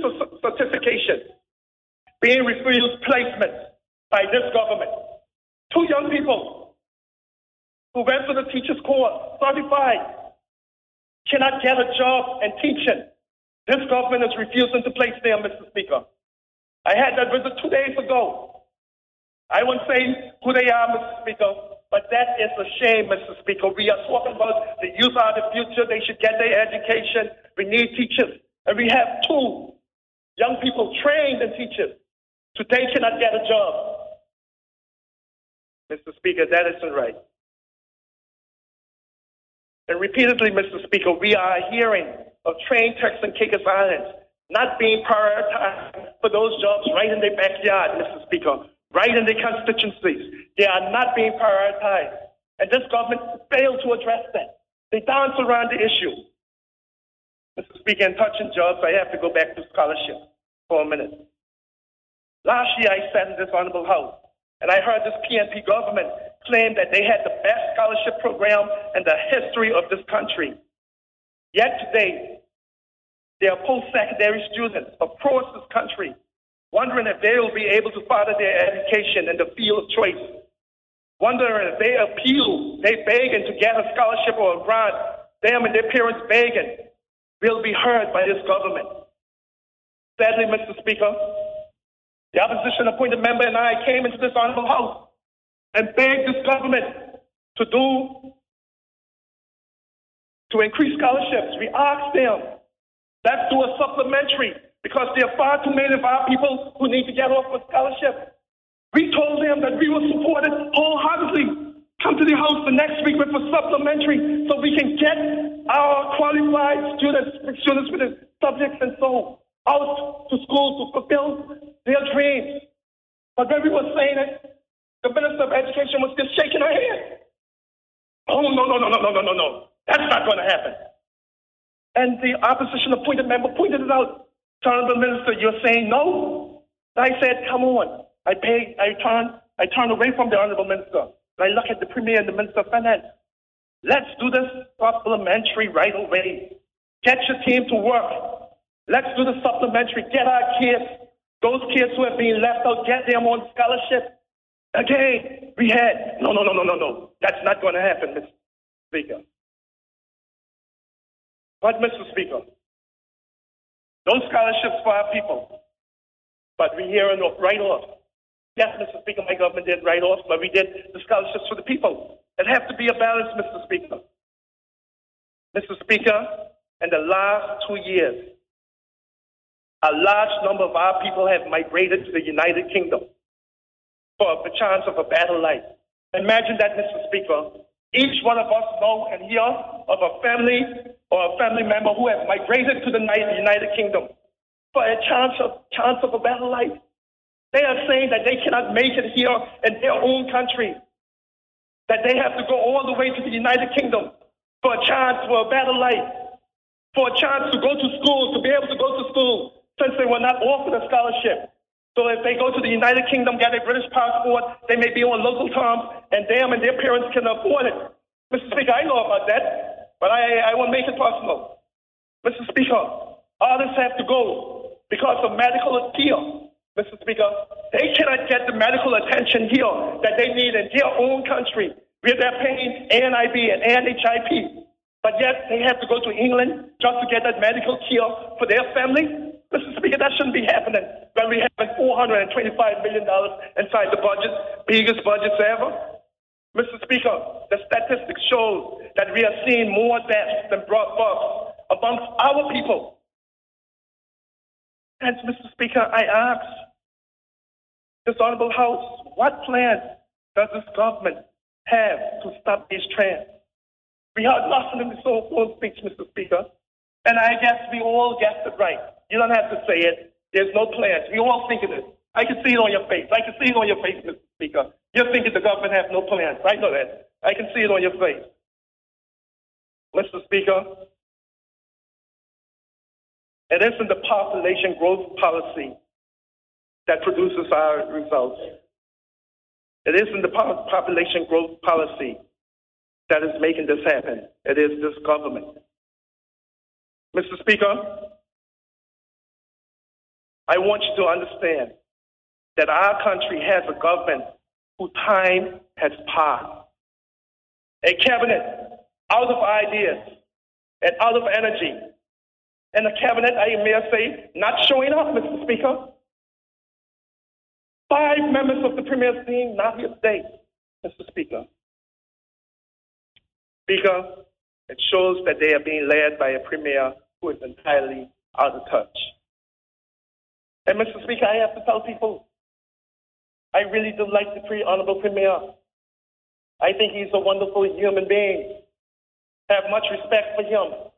certification being refused placement by this government. Two young people who went to the teacher's course, certified, cannot get a job and teaching. This government is refusing to place them, Mr. Speaker. I had that visit two days ago. I won't say who they are, Mr. Speaker, but that is a shame, Mr. Speaker. We are talking about the youth are the future. They should get their education. We need teachers. And we have two young people trained in teachers. Today cannot get a job. Mr. Speaker, that isn't right. And repeatedly, Mr. Speaker, we are hearing of trained and Caicos Islands not being prioritized for those jobs right in their backyard, Mr. Speaker, right in their constituencies. They are not being prioritized. And this government failed to address that. They dance around the issue. Mr. Speaker, in touching jobs, I have to go back to scholarship for a minute. Last year, I sat in this honorable house, and I heard this PNP government claim that they had the best scholarship program in the history of this country. Yet today, there are post-secondary students across this country wondering if they will be able to further their education in the field of choice, wondering if they appeal, they begging to get a scholarship or a grant, them and their parents begging, will be heard by this government. Sadly, Mr. Speaker, the opposition appointed member and I came into this honorable house and begged this government to do to increase scholarships. We asked them, let's do a supplementary because there are far too many of our people who need to get off with scholarship. We told them that we will support it wholeheartedly. Come to the house the next week with a supplementary so we can get our qualified students, students with subjects and so out to school to fulfill their dreams. But when we were saying it, the Minister of Education was just shaking her head. Oh, no, no, no, no, no, no, no, no. That's not going to happen. And the opposition appointed member pointed it out. Honorable Minister, you're saying no? I said, come on. I paid, I turned, I turned away from the Honorable Minister. I look at the Premier and the Minister of Finance. Let's do this supplementary right away. Get your team to work. Let's do the supplementary. Get our kids, those kids who have been left out, get them on scholarship. Again, we had, no, no, no, no, no, no. That's not going to happen, Mr. Speaker. But, Mr. Speaker, those scholarships for our people, but we hear it right off. Yes, Mr. Speaker, my government did write off, but we did the scholarships for the people. It has to be a balance, Mr. Speaker. Mr. Speaker, in the last two years, a large number of our people have migrated to the United Kingdom for the chance of a better life. Imagine that, Mr. Speaker. Each one of us know and hear of a family or a family member who have migrated to the United Kingdom for a chance of chance of a better life. They are saying that they cannot make it here in their own country, that they have to go all the way to the United Kingdom for a chance for a better life, for a chance to go to school, to be able to go to school, since they were not offered a scholarship. So if they go to the United Kingdom, get a British passport, they may be on local terms, and them and their parents can afford it. Mr. Speaker, I know about that, but I, I will make it possible. Mr. Speaker, others have to go because of medical appeal. Mr. Speaker, they cannot get the medical attention here that they need in their own country where they're paying ANIB and ANHIP. But yet they have to go to England just to get that medical care for their family. Mr. Speaker, that shouldn't be happening when we have $425 million inside the budget, biggest budget ever. Mr. Speaker, the statistics show that we are seeing more deaths than births amongst our people. And Mr. Speaker, I ask this Honorable House, what plans does this government have to stop these trends? We heard nothing in the so-called speech, Mr. Speaker, and I guess we all guessed it right. You don't have to say it. There's no plans. We all think of it. I can see it on your face. I can see it on your face, Mr. Speaker. You're thinking the government has no plans. I know that. I can see it on your face. Mr. Speaker, it isn't the population growth policy that produces our results. It isn't the population growth policy that is making this happen. It is this government. Mr. Speaker, I want you to understand that our country has a government whose time has passed. A cabinet out of ideas and out of energy. And a cabinet, I may say, not showing up, Mr. Speaker. Five members of the Premier's team not here today, Mr. Speaker. Speaker, it shows that they are being led by a Premier who is entirely out of touch. And Mr. Speaker, I have to tell people, I really do like the pre honorable Premier. I think he's a wonderful human being. Have much respect for him.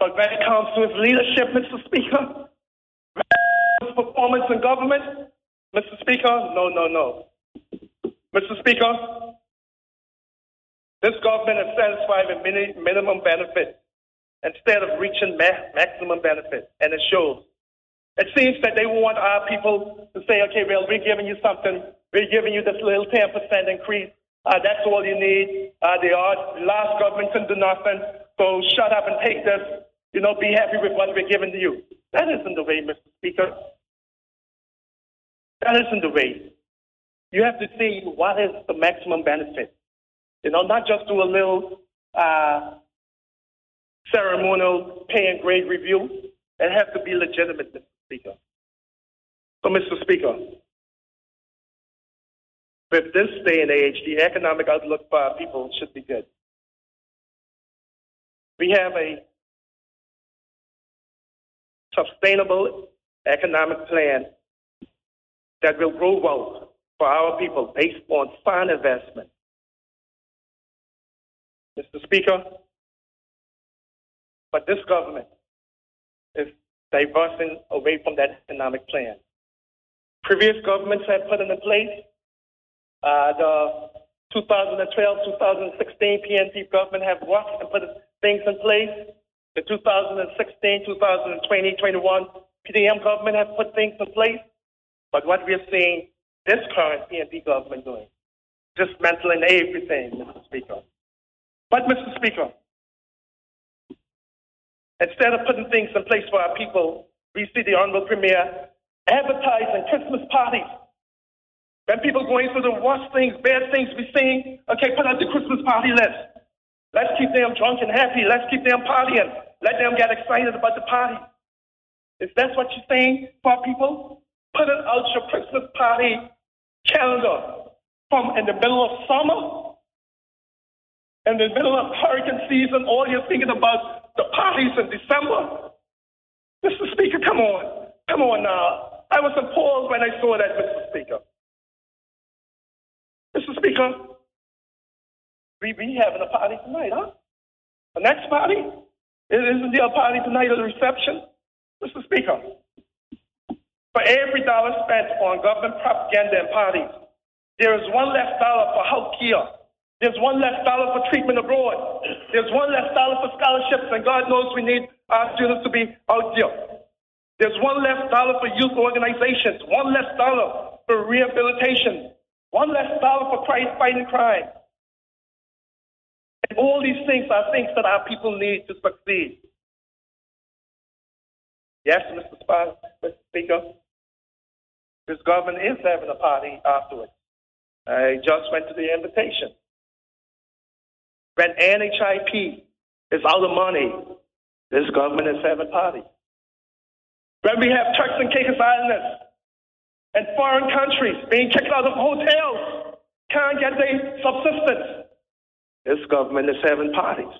But when it comes to his leadership, Mr. Speaker, his performance in government, Mr. Speaker, no, no, no. Mr. Speaker, this government is satisfied with mini, minimum benefit instead of reaching ma- maximum benefit, and it shows. It seems that they want our people to say, okay, well, we're giving you something. We're giving you this little 10% increase. Uh, that's all you need. Uh, the last government can do nothing. So shut up and take this. You know, be happy with what we're giving to you. That isn't the way, Mr. Speaker. That isn't the way. You have to see what is the maximum benefit. You know, not just do a little uh, ceremonial pay and grade review. It has to be legitimate, Mr. Speaker. So, Mr. Speaker, with this day and age, the economic outlook for our people should be good. We have a sustainable economic plan that will grow wealth for our people based on sound investment. Mr. Speaker, but this government is diversing away from that economic plan. Previous governments have put in place Uh, the 2012-2016 PNP government have worked and put things in place. The 2016, 2020, 21 PDM government have put things in place. But what we're seeing this current PNP government doing dismantling everything, Mr. Speaker. But, Mr. Speaker, instead of putting things in place for our people, we see the Honorable Premier advertising Christmas parties. When people going through the worst things, bad things we seeing, okay, put out the Christmas party list. Let's keep them drunk and happy. Let's keep them partying. Let them get excited about the party. Is that what you're saying for people? Put out your Christmas party calendar from in the middle of summer, in the middle of hurricane season, all you're thinking about the parties in December. Mr. Speaker, come on. Come on now. I was appalled when I saw that, Mr. Speaker. We be having a party tonight, huh? The next party? Isn't there a party tonight at the reception? Mr. Speaker, for every dollar spent on government propaganda and parties, there is one less dollar for health care. There's one less dollar for treatment abroad. There's one less dollar for scholarships, and God knows we need our students to be out there. There's one less dollar for youth organizations, one less dollar for rehabilitation, one less dollar for Christ fighting crime. And all these things are things that our people need to succeed. Yes, Mr. Mr. Speaker, this government is having a party afterwards. I just went to the invitation. When NHIP is out of money, this government is having a party. When we have Turks and Caicos Islanders and foreign countries being kicked out of hotels, can't get their subsistence, this government is having parties.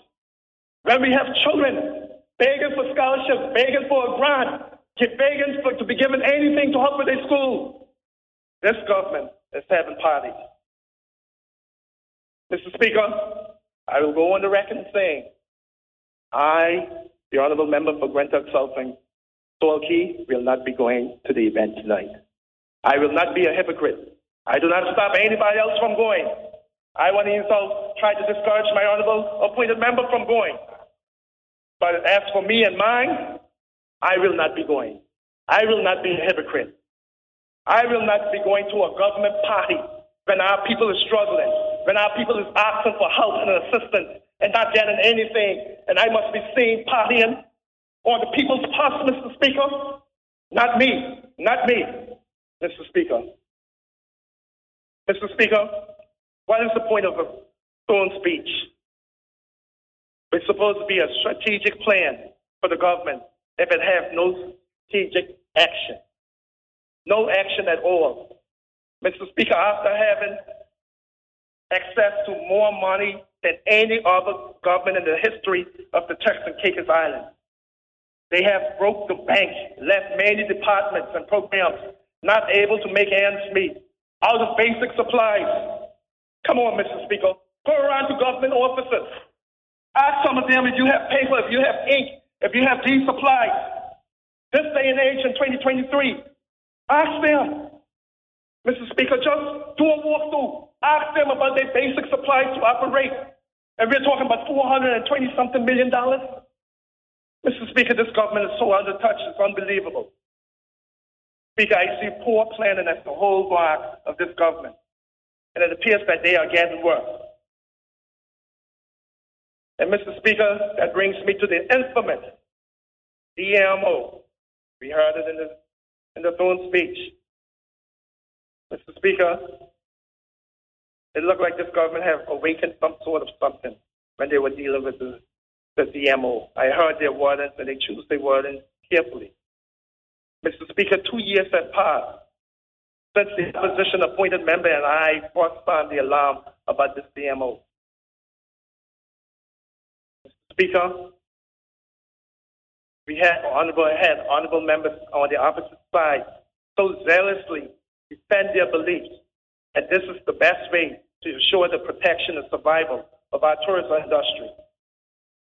When we have children begging for scholarships, begging for a grant, begging for, to be given anything to help with their school, this government is having parties. Mr. Speaker, I will go on the record saying I, the Honorable Member for Grand Turk Southern, Salt Cay, will not be going to the event tonight. I will not be a hypocrite. I do not stop anybody else from going. I want to insult, try to discourage my honorable appointed member from going. But as for me and mine, I will not be going. I will not be a hypocrite. I will not be going to a government party when our people is struggling, when our people is asking for help and assistance and not getting anything, and I must be seen partying on the people's pulse, Mr. Speaker. Not me, not me, Mr. Speaker. Mr. Speaker, what is the point of a throne speech? It's supposed to be a strategic plan for the government if it has no strategic action. No action at all. Mr. Speaker, after having access to more money than any other government in the history of the Turks and Caicos Islands, they have broke the bank, left many departments and programs not able to make ends meet, out of basic supplies, Come on, Mr. Speaker. Go around to government offices. Ask some of them if you have paper, if you have ink, if you have these supplies. This day and age in 2023, ask them. Mr. Speaker, just do a walkthrough. Ask them about their basic supplies to operate. And we're talking about 420 something million dollars. Mr. Speaker, this government is so out of touch, it's unbelievable. Speaker, I see poor planning as the whole mark of this government and it appears that they are getting worse. And Mr. Speaker, that brings me to the infamous DMO. We heard it in the in the throne speech. Mr. Speaker, it looked like this government have awakened some sort of something when they were dealing with the, the DMO. I heard their wordings and they choose their wordings carefully. Mr. Speaker, two years have passed since the opposition appointed member and I first found the alarm about this DMO. Mr. Speaker, we had honorable honorable members on the opposite side so zealously defend their beliefs, and this is the best way to ensure the protection and survival of our tourism industry.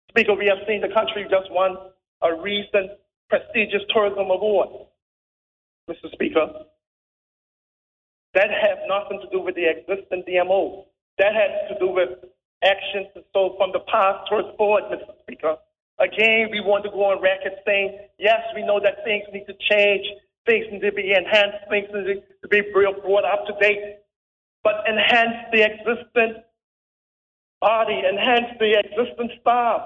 Speaker, we have seen the country just won a recent prestigious tourism award. Mr. Speaker, that has nothing to do with the existing DMO. That has to do with actions and so from the past towards forward, Mr. Speaker. Again, we want to go on record saying, yes, we know that things need to change, things need to be enhanced, things need to be brought up to date. but enhance the existing body, enhance the existing staff.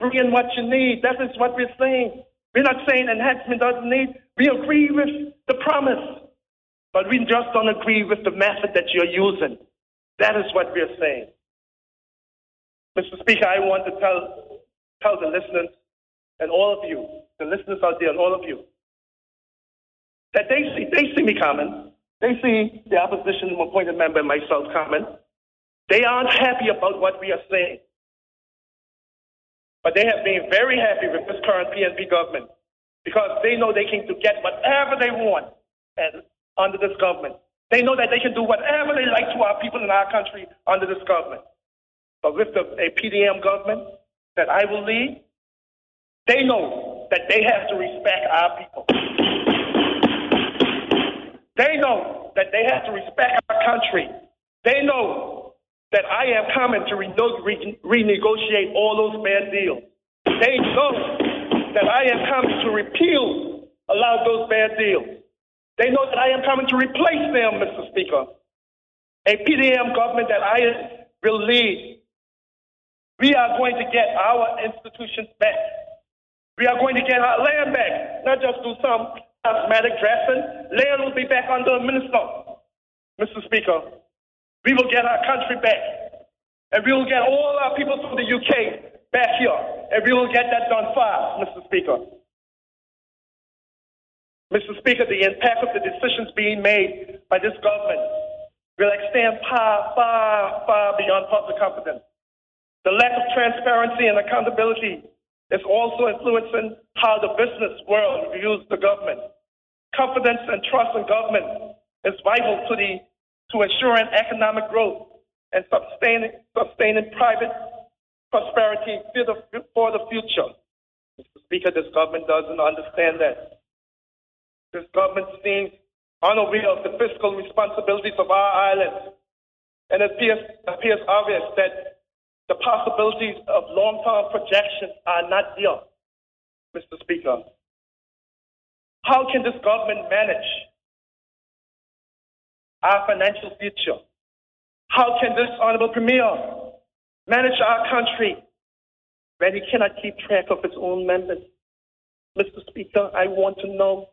Bring in what you need. That is what we're saying. We're not saying enhancement doesn't need. We agree with the promise, but we just don't agree with the method that you're using. That is what we're saying. Mr. Speaker, I want to tell, tell the listeners and all of you, the listeners out there and all of you, that they see, they see me coming. They see the opposition appointed member and myself coming. They aren't happy about what we are saying. But they have been very happy with this current PNP government because they know they can get whatever they want under this government. They know that they can do whatever they like to our people in our country under this government. But with the, a PDM government that I will lead, they know that they have to respect our people. They know that they have to respect our country. They know that I am coming to re- re- renegotiate all those bad deals. They know that I am coming to repeal a lot of those bad deals. They know that I am coming to replace them, Mr. Speaker. A PDM government that I will lead. We are going to get our institutions back. We are going to get our land back, not just do some cosmetic dressing. Land will be back under a minister, Mr. Speaker. We will get our country back. And we will get all our people from the UK back here. And we will get that done fast, Mr. Speaker. Mr. Speaker, the impact of the decisions being made by this government will extend far, far, far beyond public confidence. The lack of transparency and accountability is also influencing how the business world views the government. Confidence and trust in government is vital to the to ensuring economic growth and sustaining sustaining private prosperity for the, for the future. Mr. Speaker, this government doesn't understand that. This government seems unaware of the fiscal responsibilities of our island, and it appears, appears obvious that the possibilities of long-term projections are not there, Mr. Speaker. How can this government manage our financial future? How can this honorable premier manage our country when he cannot keep track of his own members? Mr. Speaker, I want to know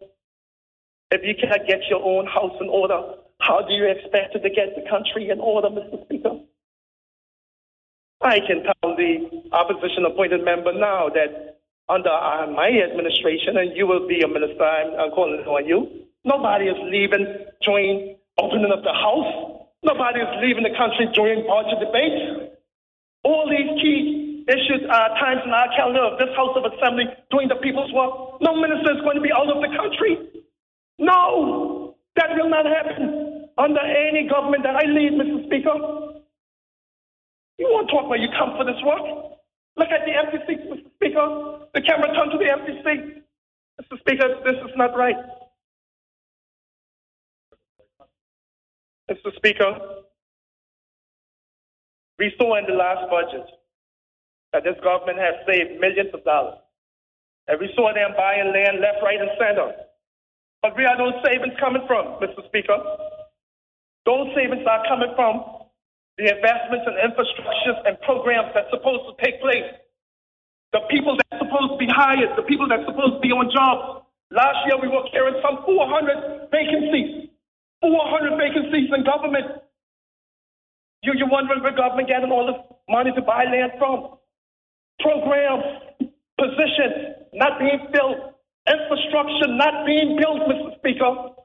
if you cannot get your own house in order, how do you expect to get the country in order, Mr. Speaker? I can tell the opposition appointed member now that under uh, my administration, and you will be a minister, I'm, I'm calling on you, nobody is leaving during opening of the House. Nobody is leaving the country during budget debates. All these key issues are times in our calendar of this House of Assembly doing the people's work. No minister is going to be out of the country. No, that will not happen under any government that I lead, Mr. Speaker. You won't talk where you come for this work. Look at the empty seats, Mr. Speaker. The camera turned to the empty seats. Mr. Speaker, this is not right. Mr. Speaker, we saw in the last budget that this government has saved millions of dollars. And we saw them buying land left, right, and center. But where are those savings coming from, Mr. Speaker? Those savings are coming from the investments in infrastructures and programs that's supposed to take place. The people that's supposed to be hired, the people that's supposed to be on jobs. Last year we were carrying some 400 vacancies, 400 vacancies in government. You, you're wondering where government getting all the money to buy land from. Programs, positions not being filled, infrastructure not being built, Mr. Speaker.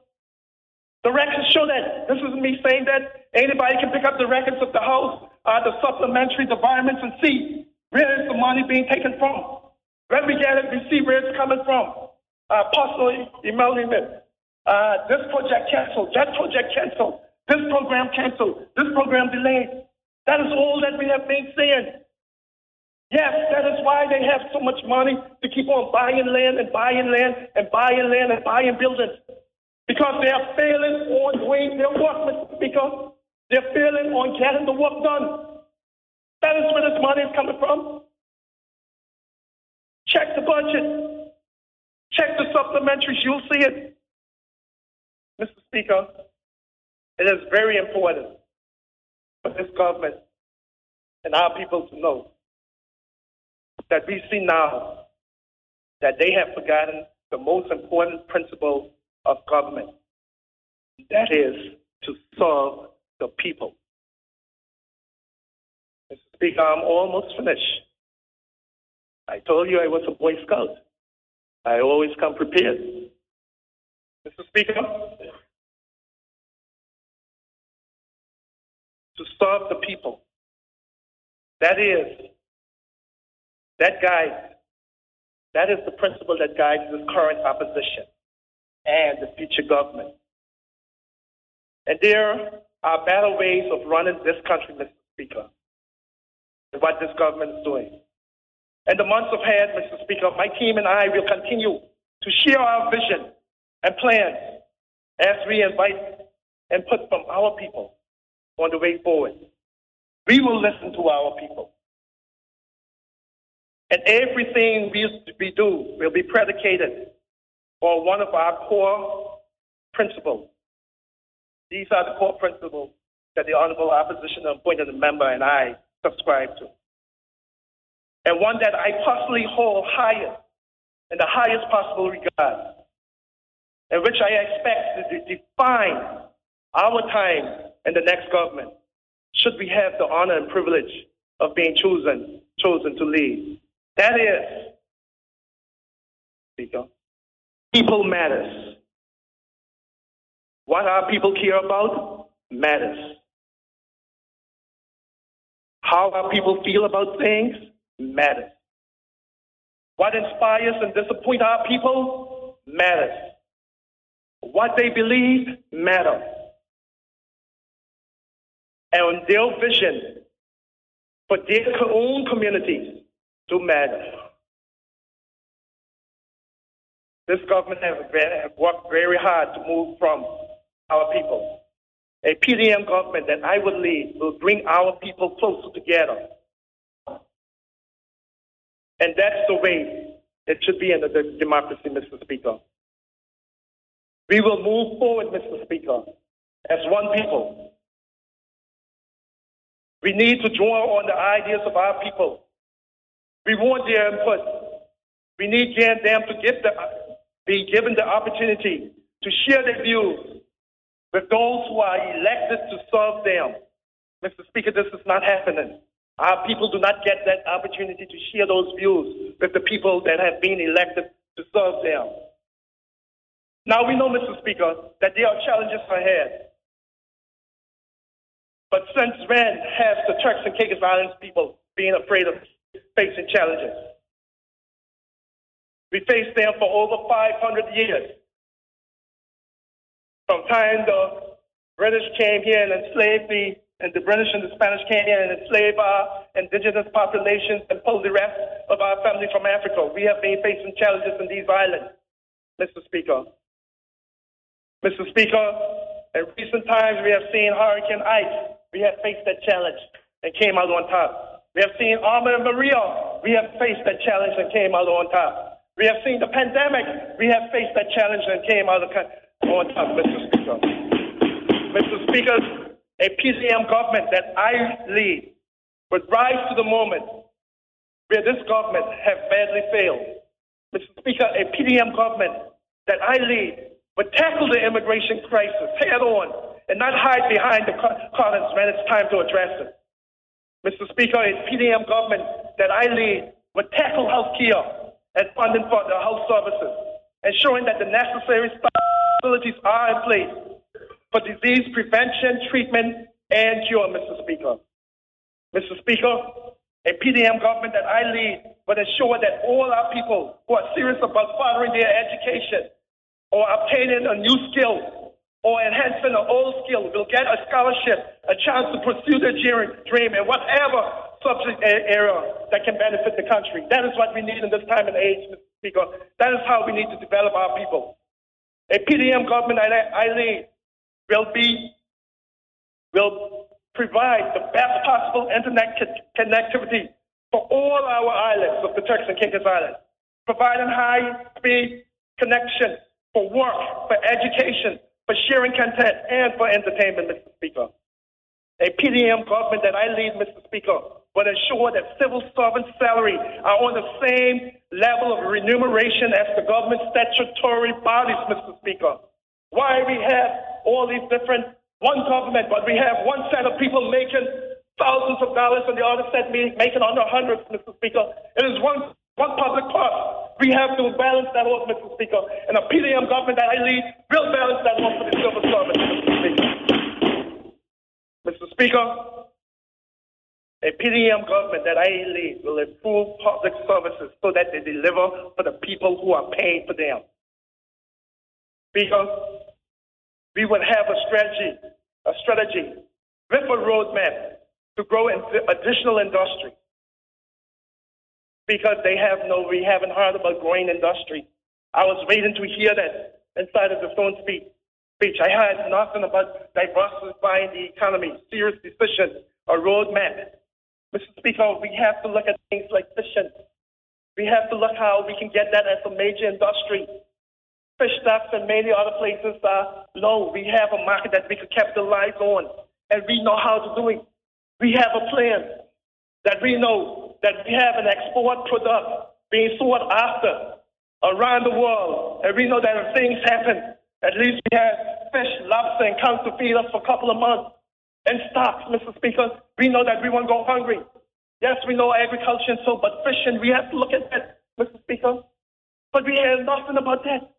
The records show that. This isn't me saying that. Anybody can pick up the records of the House, uh, the supplementary virements, and see where is the money being taken from. When we get it, we see where it's coming from. Uh, personal emolument. Uh, this project canceled. That project canceled. This program canceled. This program delayed. That is all that we have been saying. Yes, that is why they have so much money to keep on buying land and buying land and buying land and buying buildings because they are failing on doing their work, Mr. Speaker. They're failing on getting the work done. That is where this money is coming from. Check the budget. Check the supplementaries. You'll see it. Mr. Speaker, it is very important for this government and our people to know that we see now that they have forgotten the most important principle of government. That is to serve the people. Mr. Speaker, I'm almost finished. I told you I was a Boy Scout. I always come prepared. Mr. Speaker, to serve the people. That is, that guides, that is the principle that guides this current opposition and the future government. And there are better ways of running this country, Mr. Speaker, than what this government is doing. In the months ahead, Mr. Speaker, my team and I will continue to share our vision and plans as we invite input from our people on the way forward. We will listen to our people. And everything we, do will be predicated on one of our core principles. These are the core principles that the Honorable Opposition Appointed Member and I subscribe to. And one that I personally hold higher in the highest possible regard, and which I expect to define our time in the next government, should we have the honor and privilege of being chosen, chosen to lead. That is, people matters. What our people care about matters. How our people feel about things matters. What inspires and disappoints our people matters. What they believe matters. And their vision for their own communities er to matter. This government has worked very hard to move from our people. A PDM government that I would lead will bring our people closer together. And that's the way it should be in a democracy, Mr. Speaker. We will move forward, Mr. Speaker, as one people. We need to draw on the ideas of our people. We want their input. We need them to give the, be given the opportunity to share their views with those who are elected to serve them. Mr. Speaker, this is not happening. Our people do not get that opportunity to share those views with the people that have been elected to serve them. Now we know, Mr. Speaker, that there are challenges ahead. But since when have the Turks and Caicos Islands people been afraid of facing challenges? We faced them for over 500 years. From time the British came here and enslaved the, and the British and the Spanish came here and enslaved our indigenous populations and pulled the rest of our family from Africa. We have been facing challenges in these islands, Mr. Speaker. Mr. Speaker, in recent times we have seen Hurricane Ike. We have faced that challenge and came out on top. We have seen Irma and Maria. We have faced that challenge and came out on top. We have seen the pandemic. We have faced that challenge and came out on top, Mr. Speaker. Mr. Speaker, a PDM government that I lead would rise to the moment where this government has badly failed. Mr. Speaker, a PDM government that I lead would tackle the immigration crisis head on and not hide behind the curtains when it's time to address it. Mr. Speaker, a PDM government that I lead would tackle health care and funding for the health services, ensuring that the necessary facilities are in place for disease prevention, treatment, and cure, Mr. Speaker. Mr. Speaker, a PDM government that I lead would ensure that all our people who are serious about furthering their education or obtaining a new skill or enhancing an old skill will get a scholarship, a chance to pursue their dream in whatever subject area that can benefit the country. That is what we need in this time and age, Mr. Speaker. That is how we need to develop our people. A PDM government I lead will be will provide the best possible internet connectivity for all our islands of the Turks and Caicos Islands, providing high speed connection for work, for education, for sharing content, and for entertainment, Mr. Speaker. A PDM government that I lead, Mr. Speaker, will ensure that civil servants' salary are on the same level of remuneration as the government statutory bodies, Mr. Speaker. Why we have all these different one government, but we have one set of people making thousands of dollars and the other set making under hundreds, Mr. Speaker. It is one one public cost. We have to balance that off, Mr. Speaker. And a PDM government that I lead will balance that off for the civil servants, Mr. Speaker. Mr. Speaker, a PDM government that I lead will improve public services so that they deliver for the people who are paying for them. Speaker, we would have a strategy, a strategy with a roadmap to grow additional industry. Because they have no, we haven't heard about growing industry. I was waiting to hear that inside of the throne speech. Speech. I heard nothing about diversifying the economy, serious decision, a roadmap. Mr. Speaker, we have to look at things like fishing. We have to look how we can get that as a major industry. Fish stocks and many other places are low. We have a market that we could capitalize on, and we know how to do it. We have a plan that we know that we have an export product being sought after around the world, and we know that if things happen, at least we have fish, lobster, and conch to feed us for a couple of months and stocks, Mr. Speaker. We know that we won't go hungry. Yes, we know agriculture and so, but fishing, we have to look at that, Mr. Speaker. But we hear nothing about that.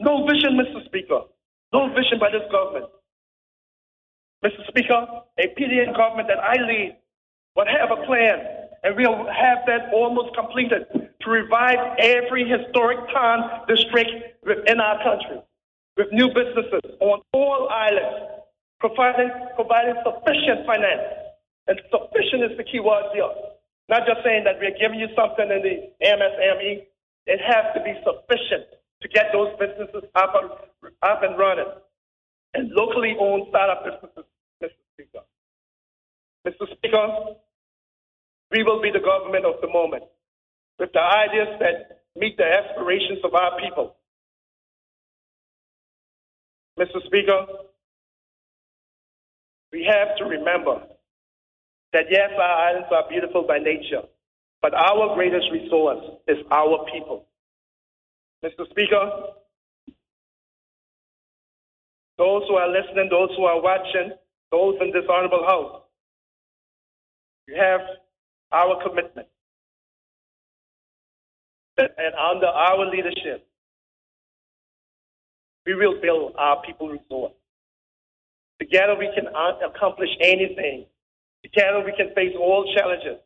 No vision, Mr. Speaker. No vision by this government. Mr. Speaker, a PDM government that I lead would have a plan, and we'll have that almost completed to revive every historic town district in our country with new businesses on all islands providing, providing sufficient finance. And sufficient is the key word here. Not just saying that we're giving you something in the MSME. It has to be sufficient to get those businesses up and, up and running. And locally owned startup businesses, Mr. Speaker. Mr. Speaker, we will be the government of the moment with the ideas that meet the aspirations of our people. Mr. Speaker, we have to remember that yes, our islands are beautiful by nature, but our greatest resource is our people. Mr. Speaker, those who are listening, those who are watching, those in this honorable house, you have our commitment. And under our leadership, we will build our people resource. Together we can accomplish anything. Together we can face all challenges.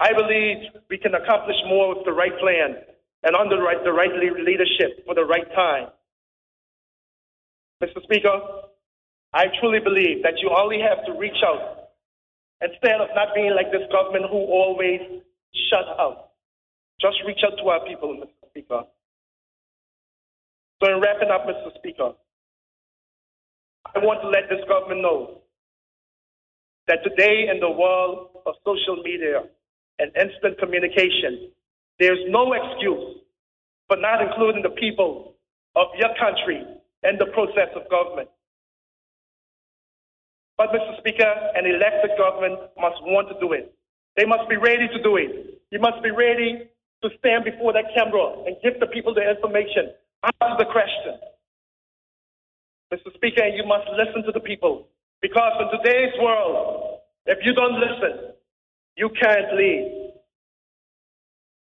I believe we can accomplish more with the right plan and under the right, the right leadership for the right time. Mr. Speaker, I truly believe that you only have to reach out instead of not being like this government who always shut out. Just reach out to our people, Mr. Speaker. So in wrapping up, Mr. Speaker, I want to let this government know that today in the world of social media and instant communication, there's no excuse for not including the people of your country in the process of government. But, Mr. Speaker, an elected government must want to do it. They must be ready to do it. You must be ready to stand before that camera and give the people the information, answer the question. Mr. Speaker, you must listen to the people. Because in today's world, if you don't listen, you can't lead.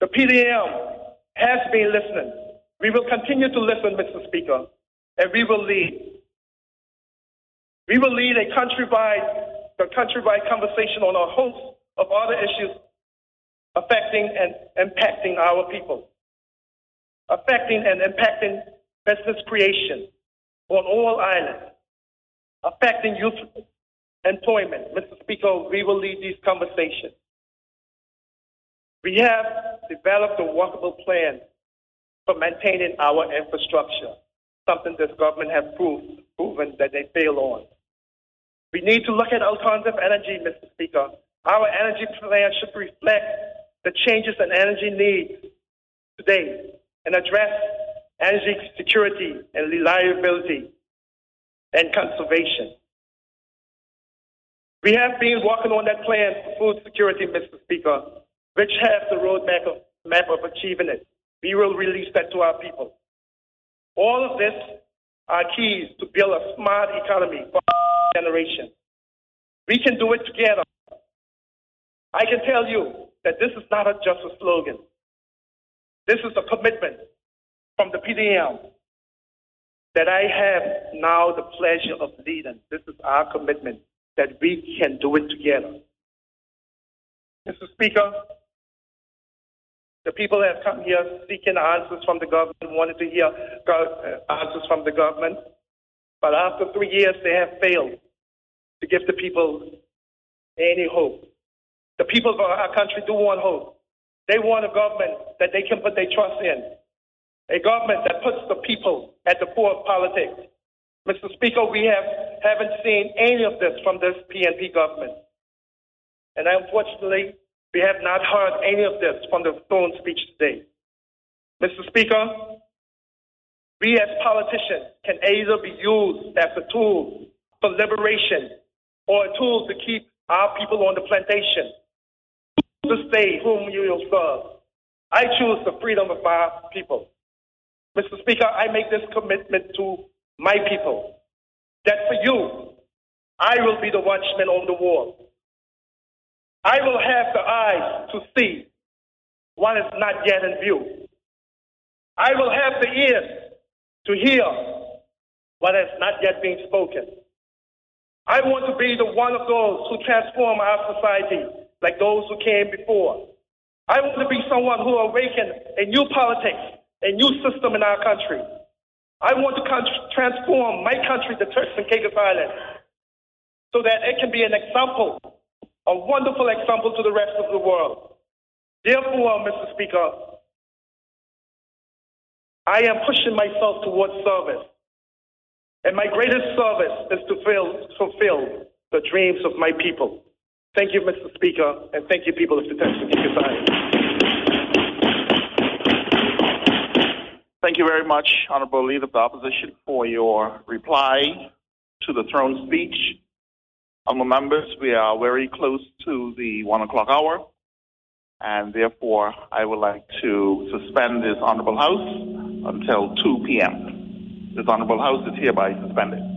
The PDM has been listening. We will continue to listen, Mr. Speaker, and we will lead. We will lead a countrywide, a countrywide conversation on a host of other issues affecting and impacting our people, affecting and impacting business creation, on all islands, affecting youth employment. Mr. Speaker, we will lead these conversations. We have developed a workable plan for maintaining our infrastructure, something this government has proved, proven that they fail on. We need to look at alternative energy, Mr. Speaker. Our energy plan should reflect the changes in energy needs today and address energy security and reliability and conservation. We have been working on that plan for food security, Mr. Speaker, which has the roadmap of, map of achieving it. We will release that to our people. All of this are keys to build a smart economy generation. We can do it together. I can tell you that this is not a, just a slogan. This is a commitment from the PDM that I have now the pleasure of leading. This is our commitment that we can do it together. Mr. Speaker, the people have come here seeking answers from the government, wanted to hear uh, answers from the government. But after three years, they have failed to give the people any hope. The people of our country do want hope. They want a government that they can put their trust in, a government that puts the people at the core of politics. Mr. Speaker, we have, haven't seen any of this from this PNP government. And unfortunately, we have not heard any of this from the throne speech today. Mr. Speaker, we as politicians can either be used as a tool for liberation or a tool to keep our people on the plantation to say whom you will serve. I choose the freedom of my people. Mr. Speaker, I make this commitment to my people that for you, I will be the watchman on the wall. I will have the eyes to see what is not yet in view. I will have the ears to hear what has not yet been spoken. I want to be the one of those who transform our society like those who came before. I want to be someone who awaken a new politics, a new system in our country. I want to transform my country, the Turks and Caicos Islands, so that it can be an example, a wonderful example to the rest of the world. Therefore, Mr. Speaker, I am pushing myself towards service. And my greatest service is to fulfill, fulfill the dreams of my people. Thank you, Mr. Speaker, and thank you, people of the Texas. Thank you very much, Honorable Leader of the Opposition, for your reply to the throne speech. Honorable members, we are very close to the one o'clock hour, and therefore I would like to suspend this Honorable House until 2 p.m. This Honorable House is hereby suspended.